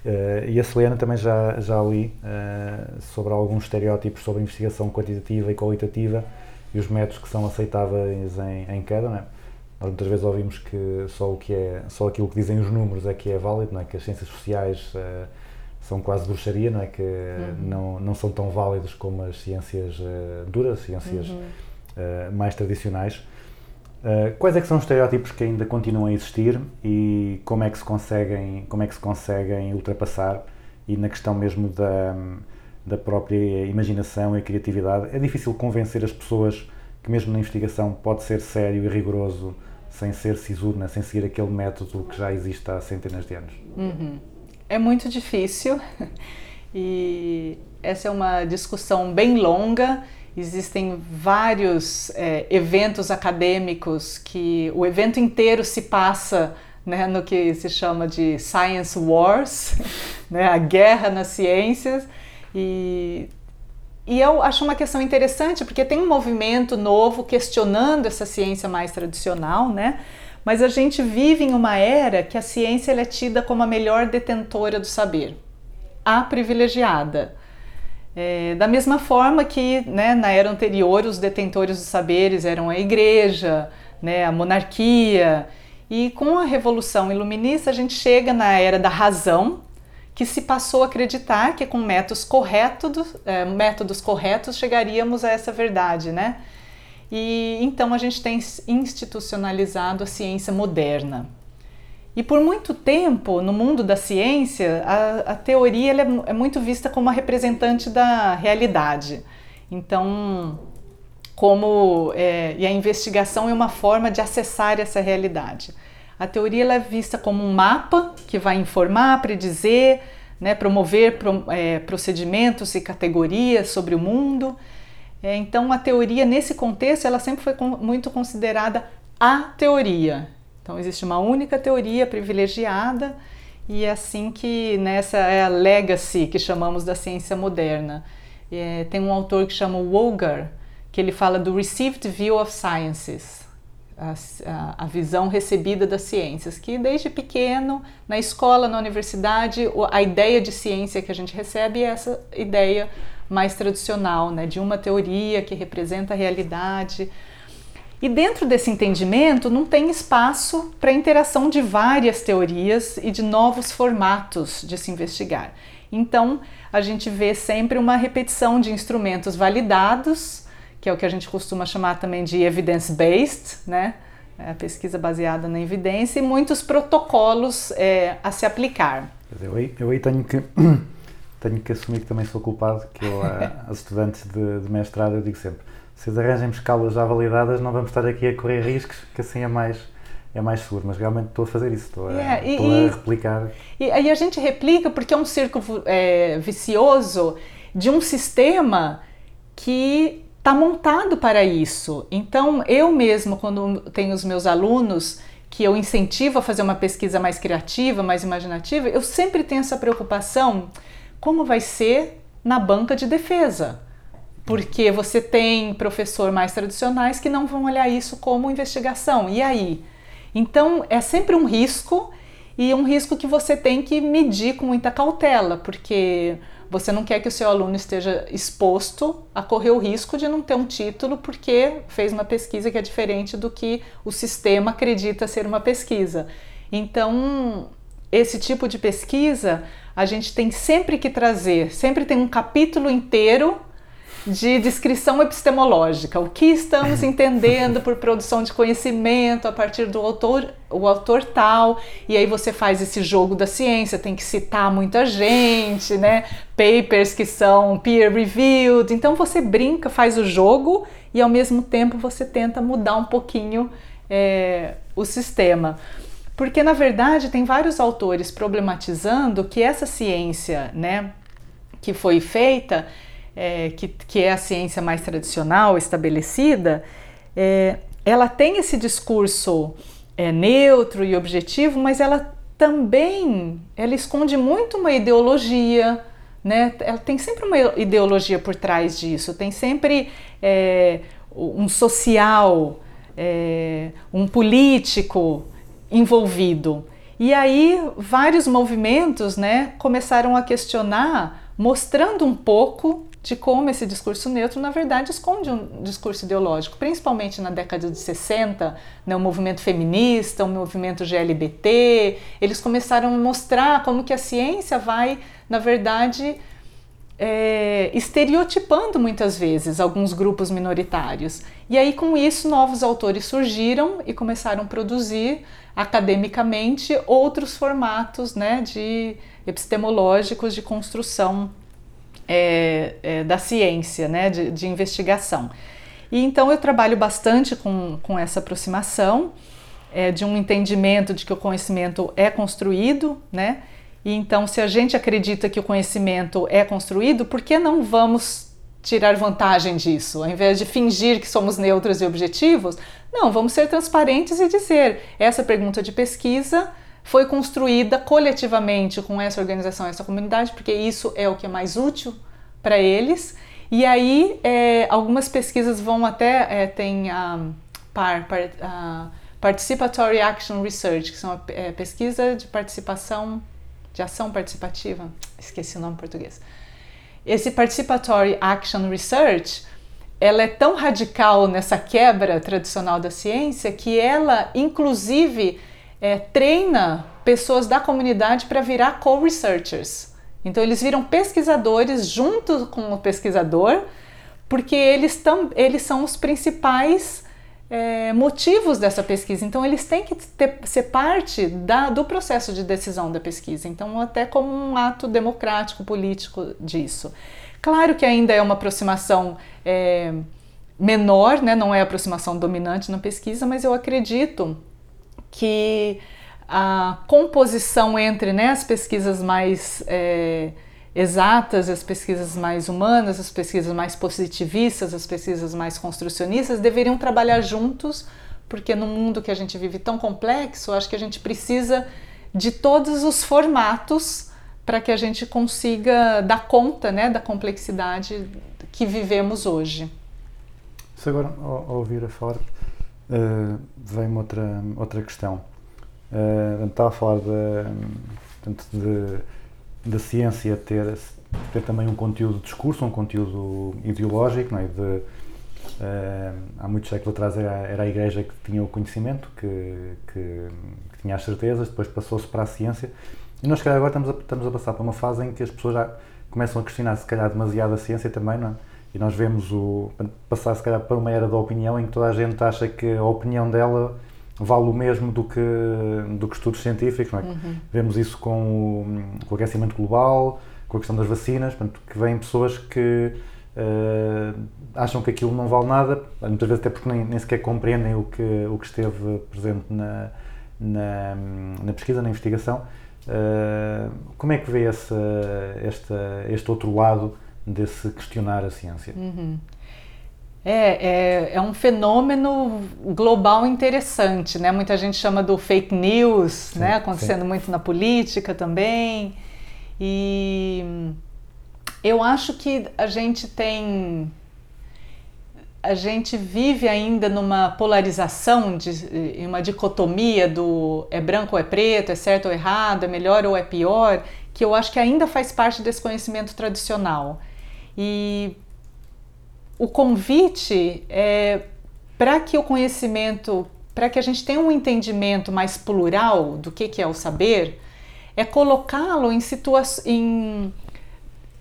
Uh, e a Celiana também já, já li uh, sobre alguns estereótipos sobre a investigação quantitativa e qualitativa e os métodos que são aceitáveis em, em cada. Né? Nós muitas vezes ouvimos que só, o que é, só aquilo que dizem os números é que é válido, não é? que as ciências sociais são quase bruxaria, não é? Que uhum. não, não são tão válidos como as ciências uh, duras, ciências uhum. uh, mais tradicionais. Uh, quais é que são os estereótipos que ainda continuam a existir e como é que se conseguem, como é que se conseguem ultrapassar? E na questão mesmo da, da própria imaginação e criatividade, é difícil convencer as pessoas que mesmo na investigação pode ser sério e rigoroso sem ser sisudo, né? sem seguir aquele método que já existe há centenas de anos. Uhum é muito difícil e essa é uma discussão bem longa. Existem vários é, eventos acadêmicos que o evento inteiro se passa né, no que se chama de Science Wars, né, a guerra nas ciências. E, e eu acho uma questão interessante porque tem um movimento novo questionando essa ciência mais tradicional, né? Mas a gente vive em uma era que a ciência é tida como a melhor detentora do saber, a privilegiada. É, da mesma forma que né, na era anterior os detentores dos saberes eram a igreja, né, a monarquia, e com a Revolução Iluminista a gente chega na era da razão, que se passou a acreditar que com métodos corretos, é, métodos corretos chegaríamos a essa verdade, né? E então a gente tem institucionalizado a ciência moderna. E por muito tempo, no mundo da ciência, a, a teoria é, é muito vista como a representante da realidade. Então, como é, e a investigação é uma forma de acessar essa realidade. A teoria é vista como um mapa que vai informar, predizer, né, promover pro, é, procedimentos e categorias sobre o mundo. É, então, a teoria nesse contexto ela sempre foi com, muito considerada a teoria. Então existe uma única teoria privilegiada e é assim que nessa é a legacy que chamamos da ciência moderna. É, tem um autor que chama Wogar, que ele fala do received view of sciences, a, a, a, visão recebida das ciências, que desde pequeno, na escola, na universidade, a ideia de ciência que a gente recebe é essa ideia mais tradicional, né, de uma teoria que representa a realidade, e dentro desse entendimento não tem espaço para interação de várias teorias e de novos formatos de se investigar. Então, a gente vê sempre uma repetição de instrumentos validados, que é o que a gente costuma chamar também de evidence-based, né? É a pesquisa baseada na evidência, e muitos protocolos é, a se aplicar. Eu eu aí tenho, que, assumir que também sou culpado, que eu, aos estudantes de, de mestrado, eu digo sempre se arranjem escalas já validadas, não vamos estar aqui a correr riscos, que assim é mais, é mais seguro. Mas realmente estou a fazer isso, estou, yeah, a, estou e, a replicar. E aí a gente replica porque é um círculo é, vicioso de um sistema que está montado para isso. Então, eu mesmo, quando tenho os meus alunos que eu incentivo a fazer uma pesquisa mais criativa, mais imaginativa, eu sempre tenho essa preocupação: como vai ser na banca de defesa? porque você tem professor mais tradicionais que não vão olhar isso como investigação. E aí? Então é sempre um risco e um risco que você tem que medir com muita cautela, porque você não quer que o seu aluno esteja exposto a correr o risco de não ter um título porque fez uma pesquisa que é diferente do que o sistema acredita ser uma pesquisa. Então, esse tipo de pesquisa a gente tem sempre que trazer, sempre tem um capítulo inteiro de descrição epistemológica. O que estamos entendendo por produção de conhecimento a partir do autor, o autor tal, e aí você faz esse jogo da ciência, tem que citar muita gente, né? Papers que são peer reviewed. Então você brinca, faz o jogo e ao mesmo tempo você tenta mudar um pouquinho é, o sistema. Porque na verdade tem vários autores problematizando que essa ciência, né, que foi feita, é, que, que é a ciência mais tradicional estabelecida, é, ela tem esse discurso é, neutro e objetivo, mas ela também ela esconde muito uma ideologia, né? Ela tem sempre uma ideologia por trás disso, tem sempre é, um social, é, um político envolvido. E aí vários movimentos, né, começaram a questionar, mostrando um pouco de como esse discurso neutro, na verdade, esconde um discurso ideológico, principalmente na década de 60, né, o movimento feminista, o movimento GLBT, eles começaram a mostrar como que a ciência vai, na verdade, é, estereotipando muitas vezes alguns grupos minoritários. E aí, com isso, novos autores surgiram e começaram a produzir academicamente outros formatos né, de epistemológicos de construção é, é, da ciência, né, de, de, investigação. E então eu trabalho bastante com, com essa aproximação é, de um entendimento de que o conhecimento é construído, né? E então, se a gente acredita que o conhecimento é construído, por que não vamos tirar vantagem disso? Ao invés de fingir que somos neutros e objetivos, não, vamos ser transparentes e dizer: essa pergunta de pesquisa foi construída coletivamente com essa organização, essa comunidade, porque isso é o que é mais útil para eles. E aí, é, algumas pesquisas vão até, é, tem a PAR, par, a Participatory Action Research, que são a é, pesquisa de participação, de ação participativa, esqueci o nome em português. Esse Participatory Action Research ela é tão radical nessa quebra tradicional da ciência que ela, inclusive, é, treina pessoas da comunidade para virar co-researchers. Então, eles viram pesquisadores junto com o pesquisador, porque eles, tam, eles são os principais é, motivos dessa pesquisa. Então, eles têm que ter, ser parte da, do processo de decisão da pesquisa. Então, até como um ato democrático, político disso. Claro que ainda é uma aproximação é, menor, né? não é a aproximação dominante na pesquisa, mas eu acredito que a composição entre né, as pesquisas mais é, exatas, as pesquisas mais humanas, as pesquisas mais positivistas, as pesquisas mais construcionistas deveriam trabalhar juntos, porque no mundo que a gente vive tão complexo, acho que a gente precisa de todos os formatos para que a gente consiga dar conta né, da complexidade que vivemos hoje. Se agora, ao, ouvir a falar, uh, vem-me outra, outra questão. Uh, estava a falar de, portanto, de, da ciência ter, ter também um conteúdo de discurso, um conteúdo ideológico, não é? De, uh, há muitos séculos atrás era, era, a Igreja que tinha o conhecimento, que, que, que tinha as certezas, depois passou-se para a ciência. E nós, se calhar, agora estamos a, estamos a passar por uma fase em que as pessoas já começam a questionar, se calhar, demasiado a ciência também, não é? E nós vemos o passar, se calhar, para uma era da opinião em que toda a gente acha que a opinião dela vale o mesmo do que, do que estudos científicos. Não é? Uhum. Vemos isso com o, com o, aquecimento global, com a questão das vacinas, portanto, que vêm pessoas que uh, acham que aquilo não vale nada, muitas vezes até porque nem, nem sequer compreendem o que, o que esteve presente na, na, na pesquisa, na investigação. Uh, como é que vê esse, este, este outro lado desse questionar a ciência? Uhum. É, é, é, um fenômeno global interessante, né? Muita gente chama do fake news, sim, né? Acontecendo sim. muito na política também. E eu acho que a gente tem a gente vive ainda numa polarização, de, uma dicotomia do é branco ou é preto, é certo ou errado, é melhor ou é pior, que eu acho que ainda faz parte desse conhecimento tradicional. E o convite é para que o conhecimento, para que a gente tenha um entendimento mais plural do que, que é o saber, é colocá-lo em, em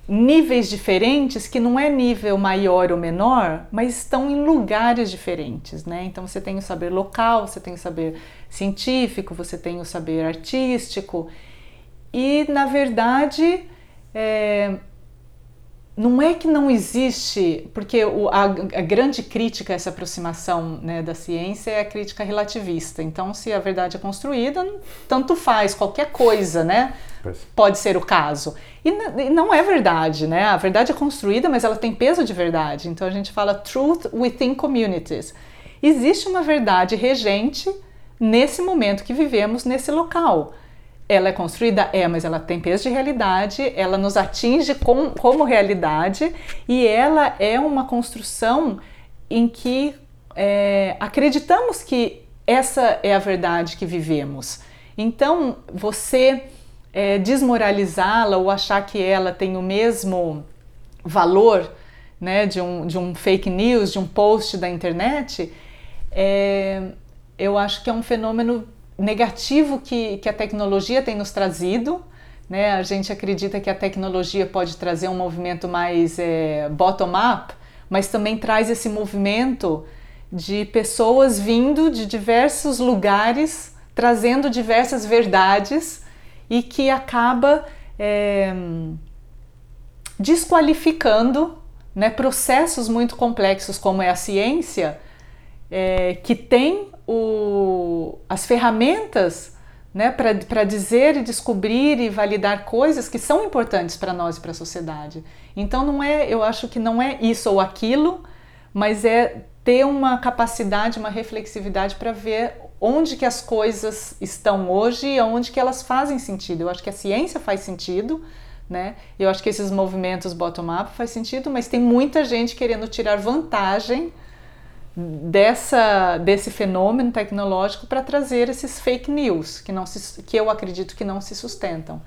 níveis diferentes, que não é nível maior ou menor, mas estão em lugares diferentes, né? Então você tem o saber local, você tem o saber científico, você tem o saber artístico, e na verdade é, não é que não existe, porque o, a, a, grande crítica a essa aproximação né, da ciência é a crítica relativista. Então, se a verdade é construída, tanto faz, qualquer coisa, né? Pois. Pode ser o caso. E, e, não é verdade, né? A verdade é construída, mas ela tem peso de verdade. Então, a gente fala truth within communities. Existe uma verdade regente nesse momento que vivemos nesse local ela é construída? É, mas ela tem peso de realidade, ela nos atinge com, como realidade e ela é uma construção em que é, acreditamos que essa é a verdade que vivemos. Então, você é, desmoralizá-la ou achar que ela tem o mesmo valor né, de, um, de um fake news, de um post da internet, é, eu acho que é um fenômeno negativo que, que a tecnologia tem nos trazido. Né? A gente acredita que a tecnologia pode trazer um movimento mais é, bottom-up, mas também traz esse movimento de pessoas vindo de diversos lugares, trazendo diversas verdades e que acaba é, desqualificando né, processos muito complexos como é a ciência, é, que tem o, as ferramentas né, para dizer e descobrir e validar coisas que são importantes para nós e para a sociedade. Então não é, eu acho que não é isso ou aquilo, mas é ter uma capacidade, uma reflexividade para ver onde que as coisas estão hoje e onde que elas fazem sentido. Eu acho que a ciência faz sentido, né? Eu acho que esses movimentos bottom-up faz sentido, mas tem muita gente querendo tirar vantagem dessa, desse fenômeno tecnológico para trazer esses fake news que, não se, que eu acredito que não se sustentam.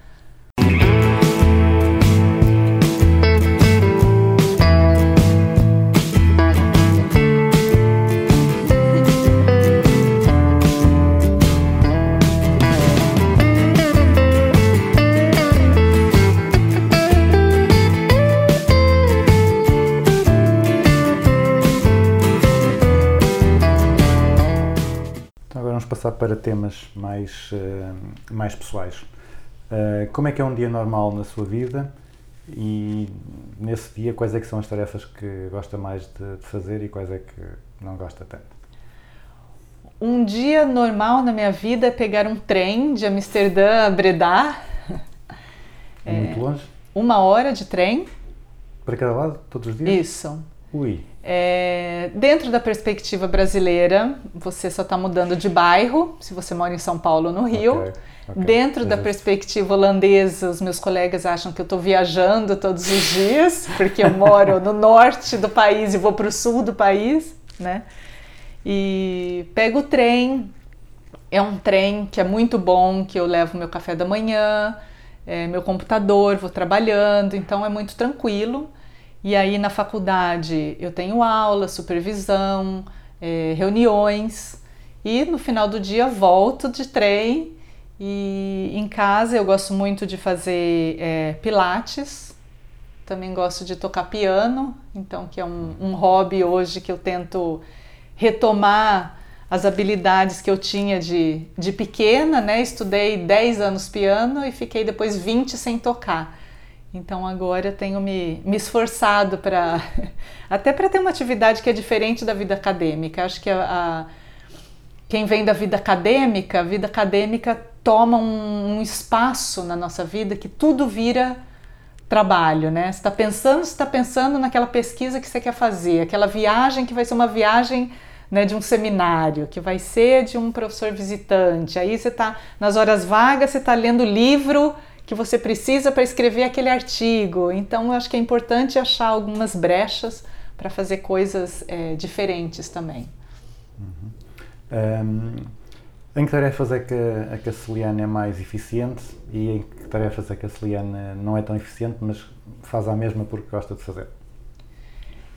Passar para temas mais, eh, mais pessoais. Eh, como é que é um dia normal na sua vida e nesse dia quais é que são as tarefas que gosta mais de, de fazer e quais é que não gosta tanto? Um dia normal na minha vida é pegar um trem de Amsterdã a Breda, É muito longe? uma hora de trem. Para cada lado, todos os dias? Isso. Ui, É, dentro da perspectiva brasileira, você só está mudando de bairro, se você mora em São Paulo ou no Rio. ok, ok. Dentro da Justo. perspectiva holandesa, os meus colegas acham que eu estou viajando todos os dias, porque eu moro no norte do país e vou para o sul do país, né? E pego o trem. É um trem que é muito bom, que eu levo meu café da manhã, é, meu computador, vou trabalhando, então é muito tranquilo. E aí na faculdade eu tenho aula, supervisão, é, reuniões e no final do dia volto de trem e em casa eu gosto muito de fazer é, pilates, também gosto de tocar piano, então que é um, um hobby hoje que eu tento retomar as habilidades que eu tinha de, de pequena, né? Estudei 10 anos piano e fiquei depois 20 sem tocar. Então agora eu tenho me, me esforçado para até para ter uma atividade que é diferente da vida acadêmica. Acho que a, a- quem vem da vida acadêmica, a vida acadêmica toma um, um espaço na nossa vida que tudo vira trabalho, né? Está pensando, está pensando naquela pesquisa que você quer fazer, aquela viagem que vai ser uma viagem né, de um seminário, que vai ser de um professor visitante. Aí você está nas horas vagas, você está lendo livro que você precisa para escrever aquele artigo. Então, eu acho que é importante achar algumas brechas para fazer coisas eh, diferentes também. Ahm, em que tarefas é que, é a Celiana é mais eficiente e em que tarefas é que a Celiana não é tão eficiente, mas faz a mesma porque gosta de fazer?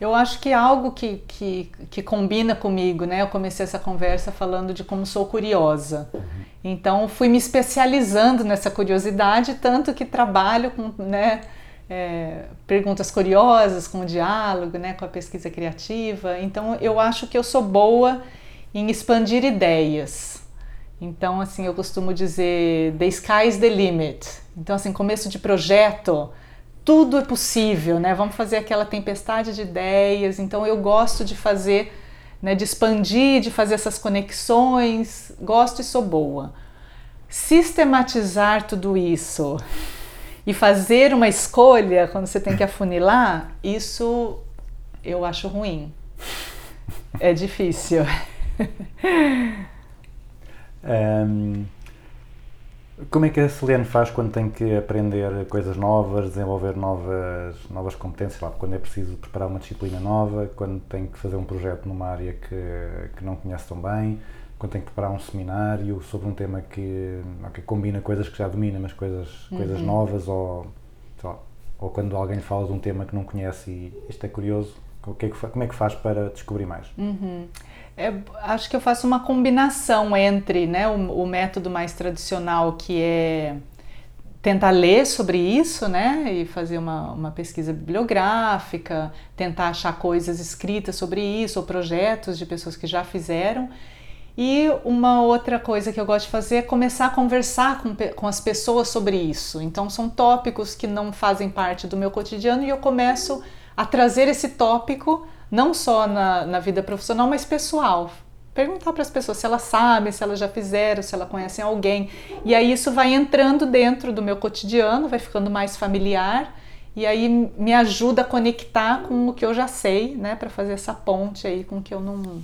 Eu acho que é algo que, que, que combina comigo, né? Eu comecei essa conversa falando de como sou curiosa. Então, fui me especializando nessa curiosidade, tanto que trabalho com né, é, perguntas curiosas, com o diálogo, né, com a pesquisa criativa. Então, eu acho que eu sou boa em expandir ideias. Então, assim, eu costumo dizer the sky's the limit. Então, assim, começo de projeto, tudo é possível, né? Vamos fazer aquela tempestade de ideias. Então, eu gosto de fazer, né, de expandir, de fazer essas conexões. Gosto e sou boa. Sistematizar tudo isso e fazer uma escolha quando você tem que afunilar, isso eu acho ruim. É difícil. Ahm, como é que a Celiane faz quando tem que aprender coisas novas, desenvolver novas, novas competências, lá, quando é preciso preparar uma disciplina nova, quando tem que fazer um projeto numa área que, que não conhece tão bem, quando tem que preparar um seminário sobre um tema que, ok, combina coisas que já domina, mas coisas, coisas novas, ou, lá, ou quando alguém fala de um tema que não conhece e isto é curioso, o que é que como é que faz para descobrir mais? É, acho que eu faço uma combinação entre né, o, o método mais tradicional, que é tentar ler sobre isso, né, e fazer uma, uma pesquisa bibliográfica, tentar achar coisas escritas sobre isso, ou projetos de pessoas que já fizeram. E uma outra coisa que eu gosto de fazer é começar a conversar com, com as pessoas sobre isso. Então, são tópicos que não fazem parte do meu cotidiano e eu começo a trazer esse tópico não só na, na vida profissional, mas pessoal. Perguntar para as pessoas se elas sabem, se elas já fizeram, se elas conhecem alguém. E aí isso vai entrando dentro do meu cotidiano, vai ficando mais familiar e aí me ajuda a conectar com o que eu já sei, né, para fazer essa ponte aí com o que eu não,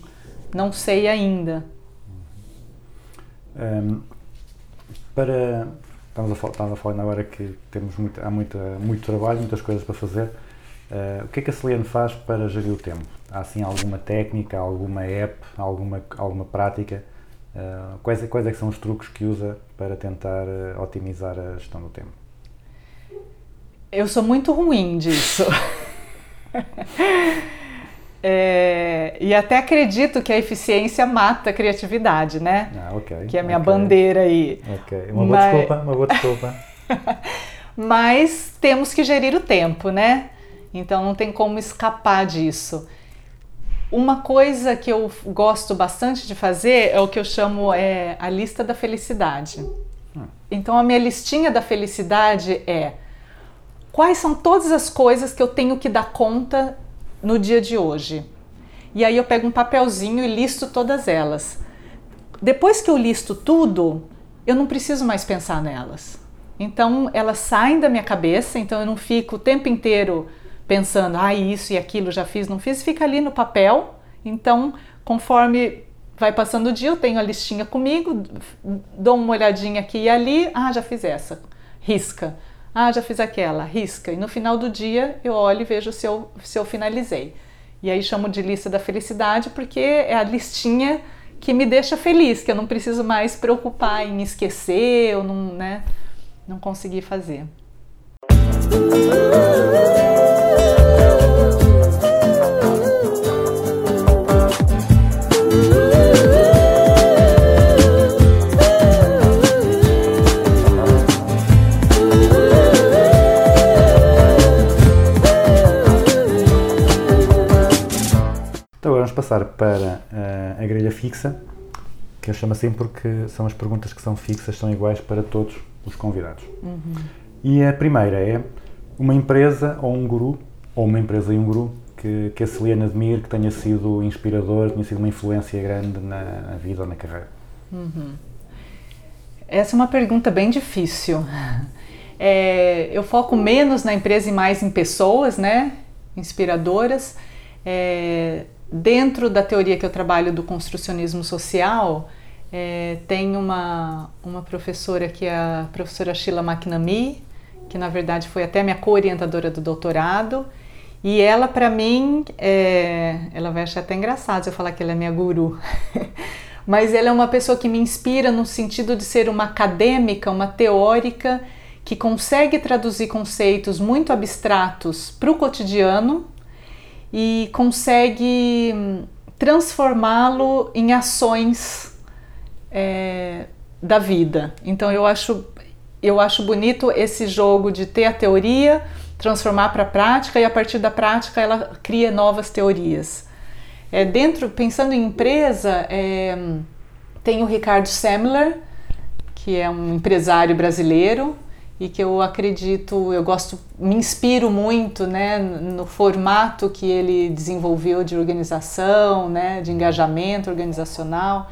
não sei ainda. Um, para estamos a, estava falar agora que temos muito, há muita, muito trabalho, muitas coisas para fazer. Uh, o que é que a Celiane faz para gerir o tempo? Há assim alguma técnica, alguma app, alguma, alguma prática? Uh, quais, é- quais é que são os truques que usa para tentar uh, otimizar a gestão do tempo? Eu sou muito ruim disso. É, e até acredito que a eficiência mata a criatividade, né? Ah, ok. Que é a minha ok, bandeira aí. Ok, uma boa Mas- desculpa, uma boa desculpa. Mas temos que gerir o tempo, né? Então não tem como escapar disso. Uma coisa que eu gosto bastante de fazer é o que eu chamo é, a lista da felicidade. Então a minha listinha da felicidade é quais são todas as coisas que eu tenho que dar conta no dia de hoje. E aí eu pego um papelzinho e listo todas elas. Depois que eu listo tudo, eu não preciso mais pensar nelas. Então elas saem da minha cabeça, então eu não fico o tempo inteiro pensando, ah, isso e aquilo já fiz, não fiz, fica ali no papel. Então, conforme vai passando o dia, eu tenho a listinha comigo, dou uma olhadinha aqui e ali, ah, já fiz essa, risca. Ah, já fiz aquela, risca. E no final do dia eu olho e vejo se eu, se eu finalizei. E aí chamo de lista da felicidade porque é a listinha que me deixa feliz, que eu não preciso mais preocupar em esquecer ou não, né, não conseguir fazer. Passar para eh, a grelha fixa, que eu chamo assim porque são as perguntas que são fixas, são iguais para todos os convidados. E a primeira é uma empresa ou um guru, ou uma empresa e um guru, que, que a Celiana admire, que tenha sido inspirador, tenha sido uma influência grande na, na vida ou na carreira. Essa é uma pergunta bem difícil. É, eu foco menos na empresa e mais em pessoas, né? Inspiradoras. É, dentro da teoria que eu trabalho do construcionismo social, é, tem uma, uma professora que é a professora Sheila McNamee, que na verdade foi até minha co-orientadora do doutorado. E ela, para mim, é, ela vai achar até engraçado se eu falar que ela é minha guru. Mas ela é uma pessoa que me inspira no sentido de ser uma acadêmica, uma teórica que consegue traduzir conceitos muito abstratos para o cotidiano e consegue hum, transformá-lo em ações é, da vida. Então eu acho eu acho bonito esse jogo de ter a teoria, transformar para a prática e a partir da prática ela cria novas teorias. É, dentro, pensando em empresa, é, tem o Ricardo Semler, que é um empresário brasileiro e que eu acredito, eu gosto, me inspiro muito, né, no formato que ele desenvolveu de organização, né, de engajamento organizacional.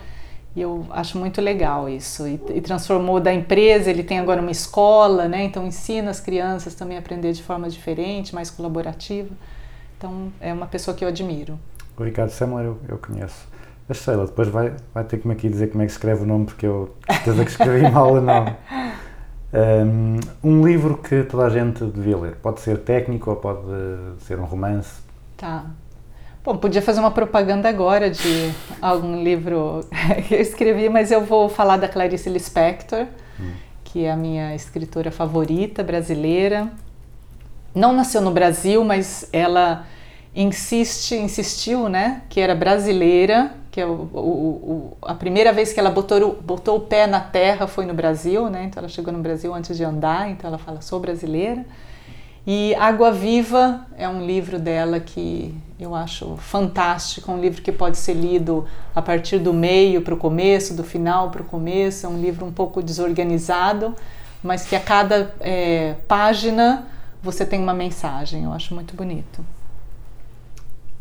E eu acho muito legal isso. E, e transformou da empresa, ele tem agora uma escola, né, então ensina as crianças também a aprender de forma diferente, mais colaborativa. Então é uma pessoa que eu admiro. O Ricardo Semler eu, eu conheço. A Sheila depois vai, vai ter que me aqui dizer como é que escreve o nome, porque eu certeza que escrevi mal o nome. Um, livro que toda a gente devia ler. Pode ser técnico ou pode ser um romance. Tá. Bom, podia fazer uma propaganda agora de algum livro que eu escrevi, mas eu vou falar da Clarice Lispector, que é a minha escritora favorita brasileira. Não nasceu no Brasil, mas ela insiste, insistiu, né, que era brasileira, que é o, o- o- a primeira vez que ela botou, botou o pé na terra foi no Brasil, né, então ela chegou no Brasil antes de andar, então ela fala, sou brasileira. E Água Viva é um livro dela que eu acho fantástico, um livro que pode ser lido a partir do meio para o começo, do final para o começo. É um livro um pouco desorganizado, mas que a cada eh, página você tem uma mensagem. Eu acho muito bonito.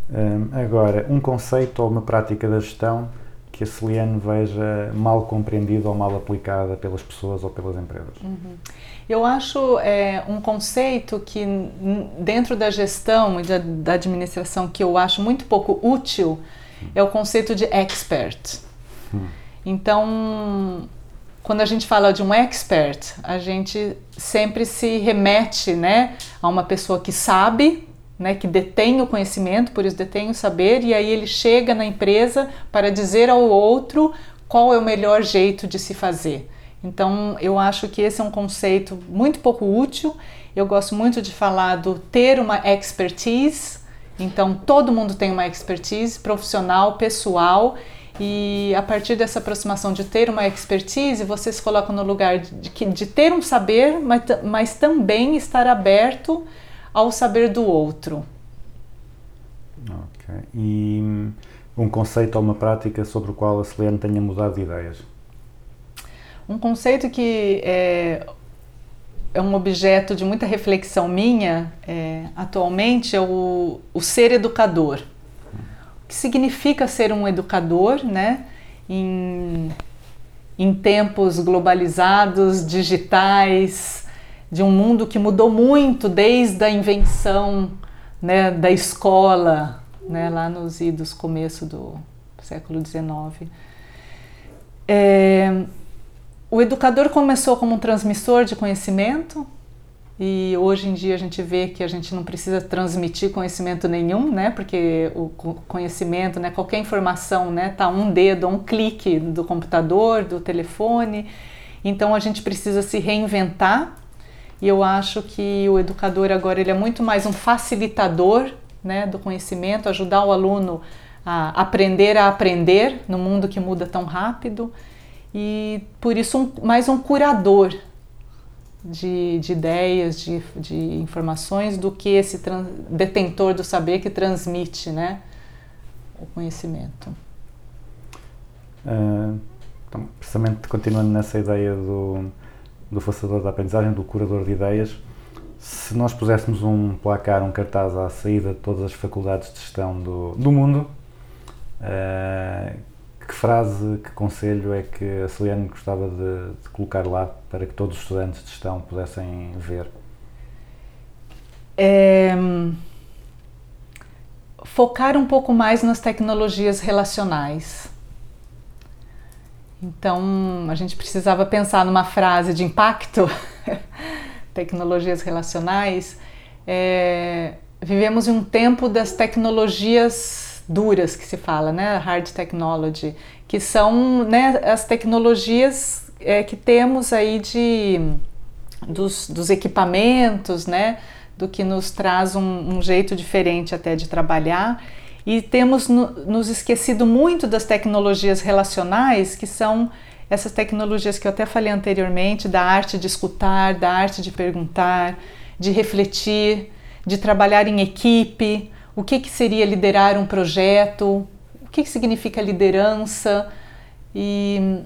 Um, agora, um conceito ou uma prática da gestão que a Celiane veja mal compreendida ou mal aplicada pelas pessoas ou pelas empresas. Eu acho é, um conceito que dentro da gestão e da, da administração que eu acho muito pouco útil é o conceito de expert. Então, quando a gente fala de um expert, a gente sempre se remete, né, a uma pessoa que sabe, né, que detém o conhecimento, por isso detém o saber, e aí ele chega na empresa para dizer ao outro qual é o melhor jeito de se fazer. Então, eu acho que esse é um conceito muito pouco útil. Eu gosto muito de falar do ter uma expertise. Então, todo mundo tem uma expertise profissional, pessoal, e a partir dessa aproximação de ter uma expertise, você se coloca no lugar de, de ter um saber, mas, mas também estar aberto ao saber do outro. Ok. E hum, um conceito ou uma prática sobre o qual a Celiane tenha mudado de ideias? Um conceito que é, é um objeto de muita reflexão minha é, atualmente é o, o ser educador. O que significa ser um educador, né? Em, em tempos globalizados, digitais, de um mundo que mudou muito desde a invenção né, da escola, né, lá nos idos começo do século XIX. É, o educador começou como um transmissor de conhecimento e hoje em dia a gente vê que a gente não precisa transmitir conhecimento nenhum, né? Porque o co- conhecimento, né? Qualquer informação, né? Tá um dedo, um clique do computador, do telefone. Então a gente precisa se reinventar e eu acho que o educador agora ele é muito mais um facilitador, né? Do conhecimento, ajudar o aluno a aprender a aprender no mundo que muda tão rápido e por isso um- mais um curador de, de ideias, de, de informações, do que esse tran- detentor do saber que transmite né, o conhecimento. Ah, então, precisamente continuando nessa ideia do, do facilitador da aprendizagem, do curador de ideias, se nós puséssemos um placar, um cartaz à saída de todas as faculdades de gestão do, do mundo, ah, que frase, que conselho é que a Celiane gostava de, de colocar lá para que todos os estudantes de gestão pudessem ver? É, focar um pouco mais nas tecnologias relacionais. Então, a gente precisava pensar numa frase de impacto, tecnologias relacionais. É, vivemos em um tempo das tecnologias duras que se fala, né, hard technology, que são né, as tecnologias é, que temos aí de dos, dos equipamentos, né, do que nos traz um, um jeito diferente até de trabalhar e temos no, nos esquecido muito das tecnologias relacionais, que são essas tecnologias que eu até falei anteriormente, da arte de escutar, da arte de perguntar, de refletir, de trabalhar em equipe, o que, que seria liderar um projeto, o que, que significa liderança. E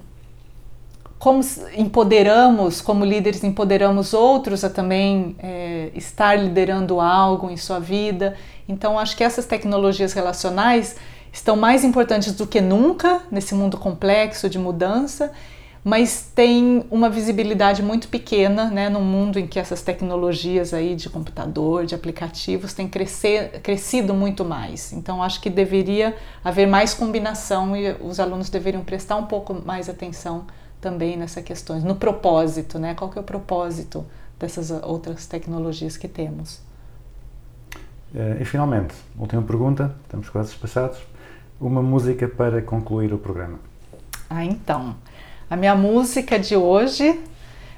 como empoderamos, como líderes, empoderamos outros a também é, estar liderando algo em sua vida. Então, acho que essas tecnologias relacionais estão mais importantes do que nunca nesse mundo complexo de mudança, mas tem uma visibilidade muito pequena, né, num mundo em que essas tecnologias aí de computador, de aplicativos têm crescer, crescido muito mais. Então, acho que deveria haver mais combinação e os alunos deveriam prestar um pouco mais atenção também nessas questões, no propósito, né? Qual que é o propósito dessas outras tecnologias que temos? E finalmente, última pergunta, estamos quase despachados. Uma música para concluir o programa. Ah, então. A minha música de hoje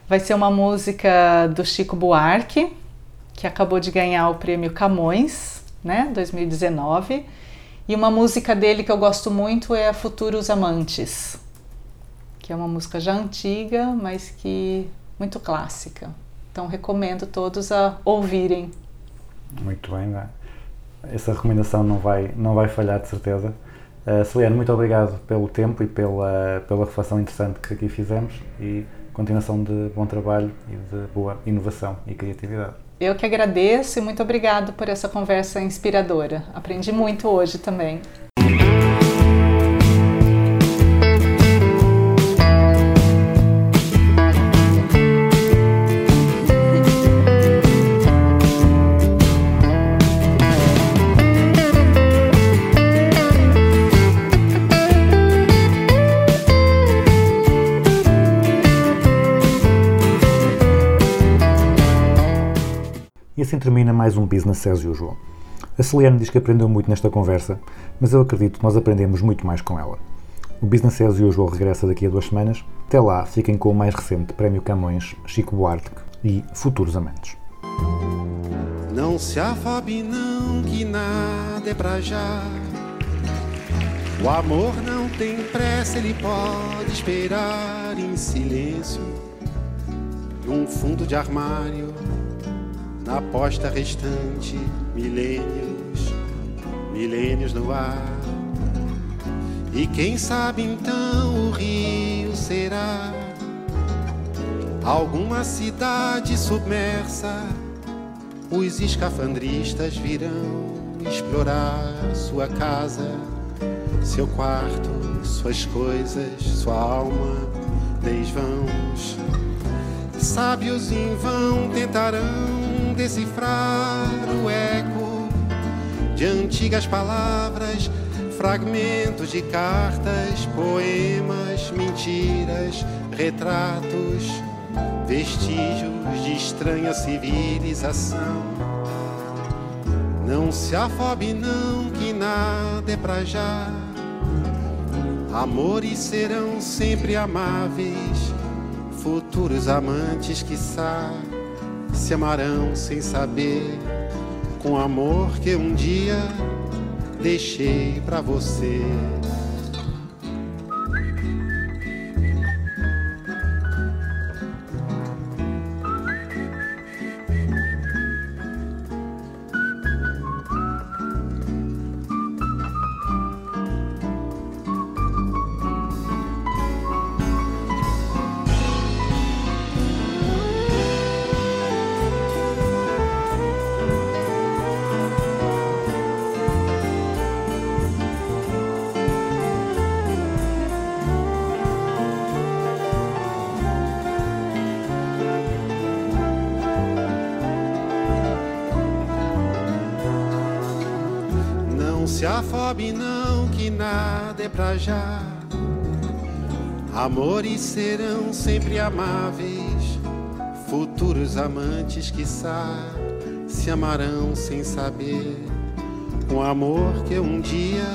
vai ser uma música do Chico Buarque, que acabou de ganhar o prêmio Camões, né, 2019. E uma música dele que eu gosto muito é Futuros Amantes, que é uma música já antiga, mas que muito clássica. Então recomendo todos a ouvirem. Muito bem, né? essa recomendação não vai, não vai falhar de certeza. Uh, Celiane, muito obrigado pelo tempo e pela, pela reflexão interessante que aqui fizemos e continuação de bom trabalho e de boa inovação e criatividade. Eu que agradeço e muito obrigado por essa conversa inspiradora. Aprendi muito hoje também. Assim termina mais um Business as Usual. A Celiane diz que aprendeu muito nesta conversa, mas eu acredito que nós aprendemos muito mais com ela. O Business as Usual regressa daqui a duas semanas. Até lá, fiquem com o mais recente Prémio Camões, Chico Buarque e Futuros Amantes. Não se afobe não, que nada é pra já. O amor não tem pressa, ele pode esperar em silêncio. Num fundo de armário, na posta restante, milênios. milênios no ar. E quem sabe então o rio será alguma cidade submersa. Os escafandristas virão explorar sua casa, seu quarto, suas coisas, sua alma, desvãos. Sábios em vão tentarão decifrar o eco de antigas palavras, fragmentos de cartas, poemas, mentiras, retratos, vestígios de estranha civilização. Não se afobe não que nada é pra já. Amores serão sempre amáveis, futuros amantes quiçá se amarão sem saber, com amor que um dia deixei pra você. Se afobe não que nada é pra já. Amores serão sempre amáveis, futuros amantes quiçá se amarão sem saber, com amor que um dia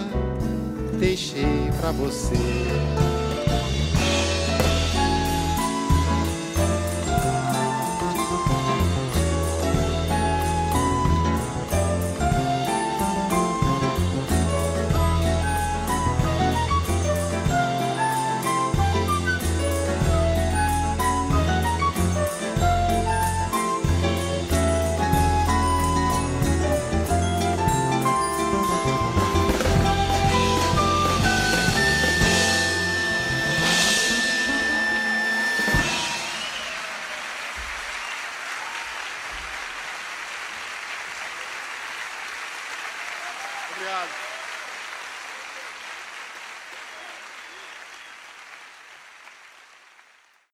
deixei pra você.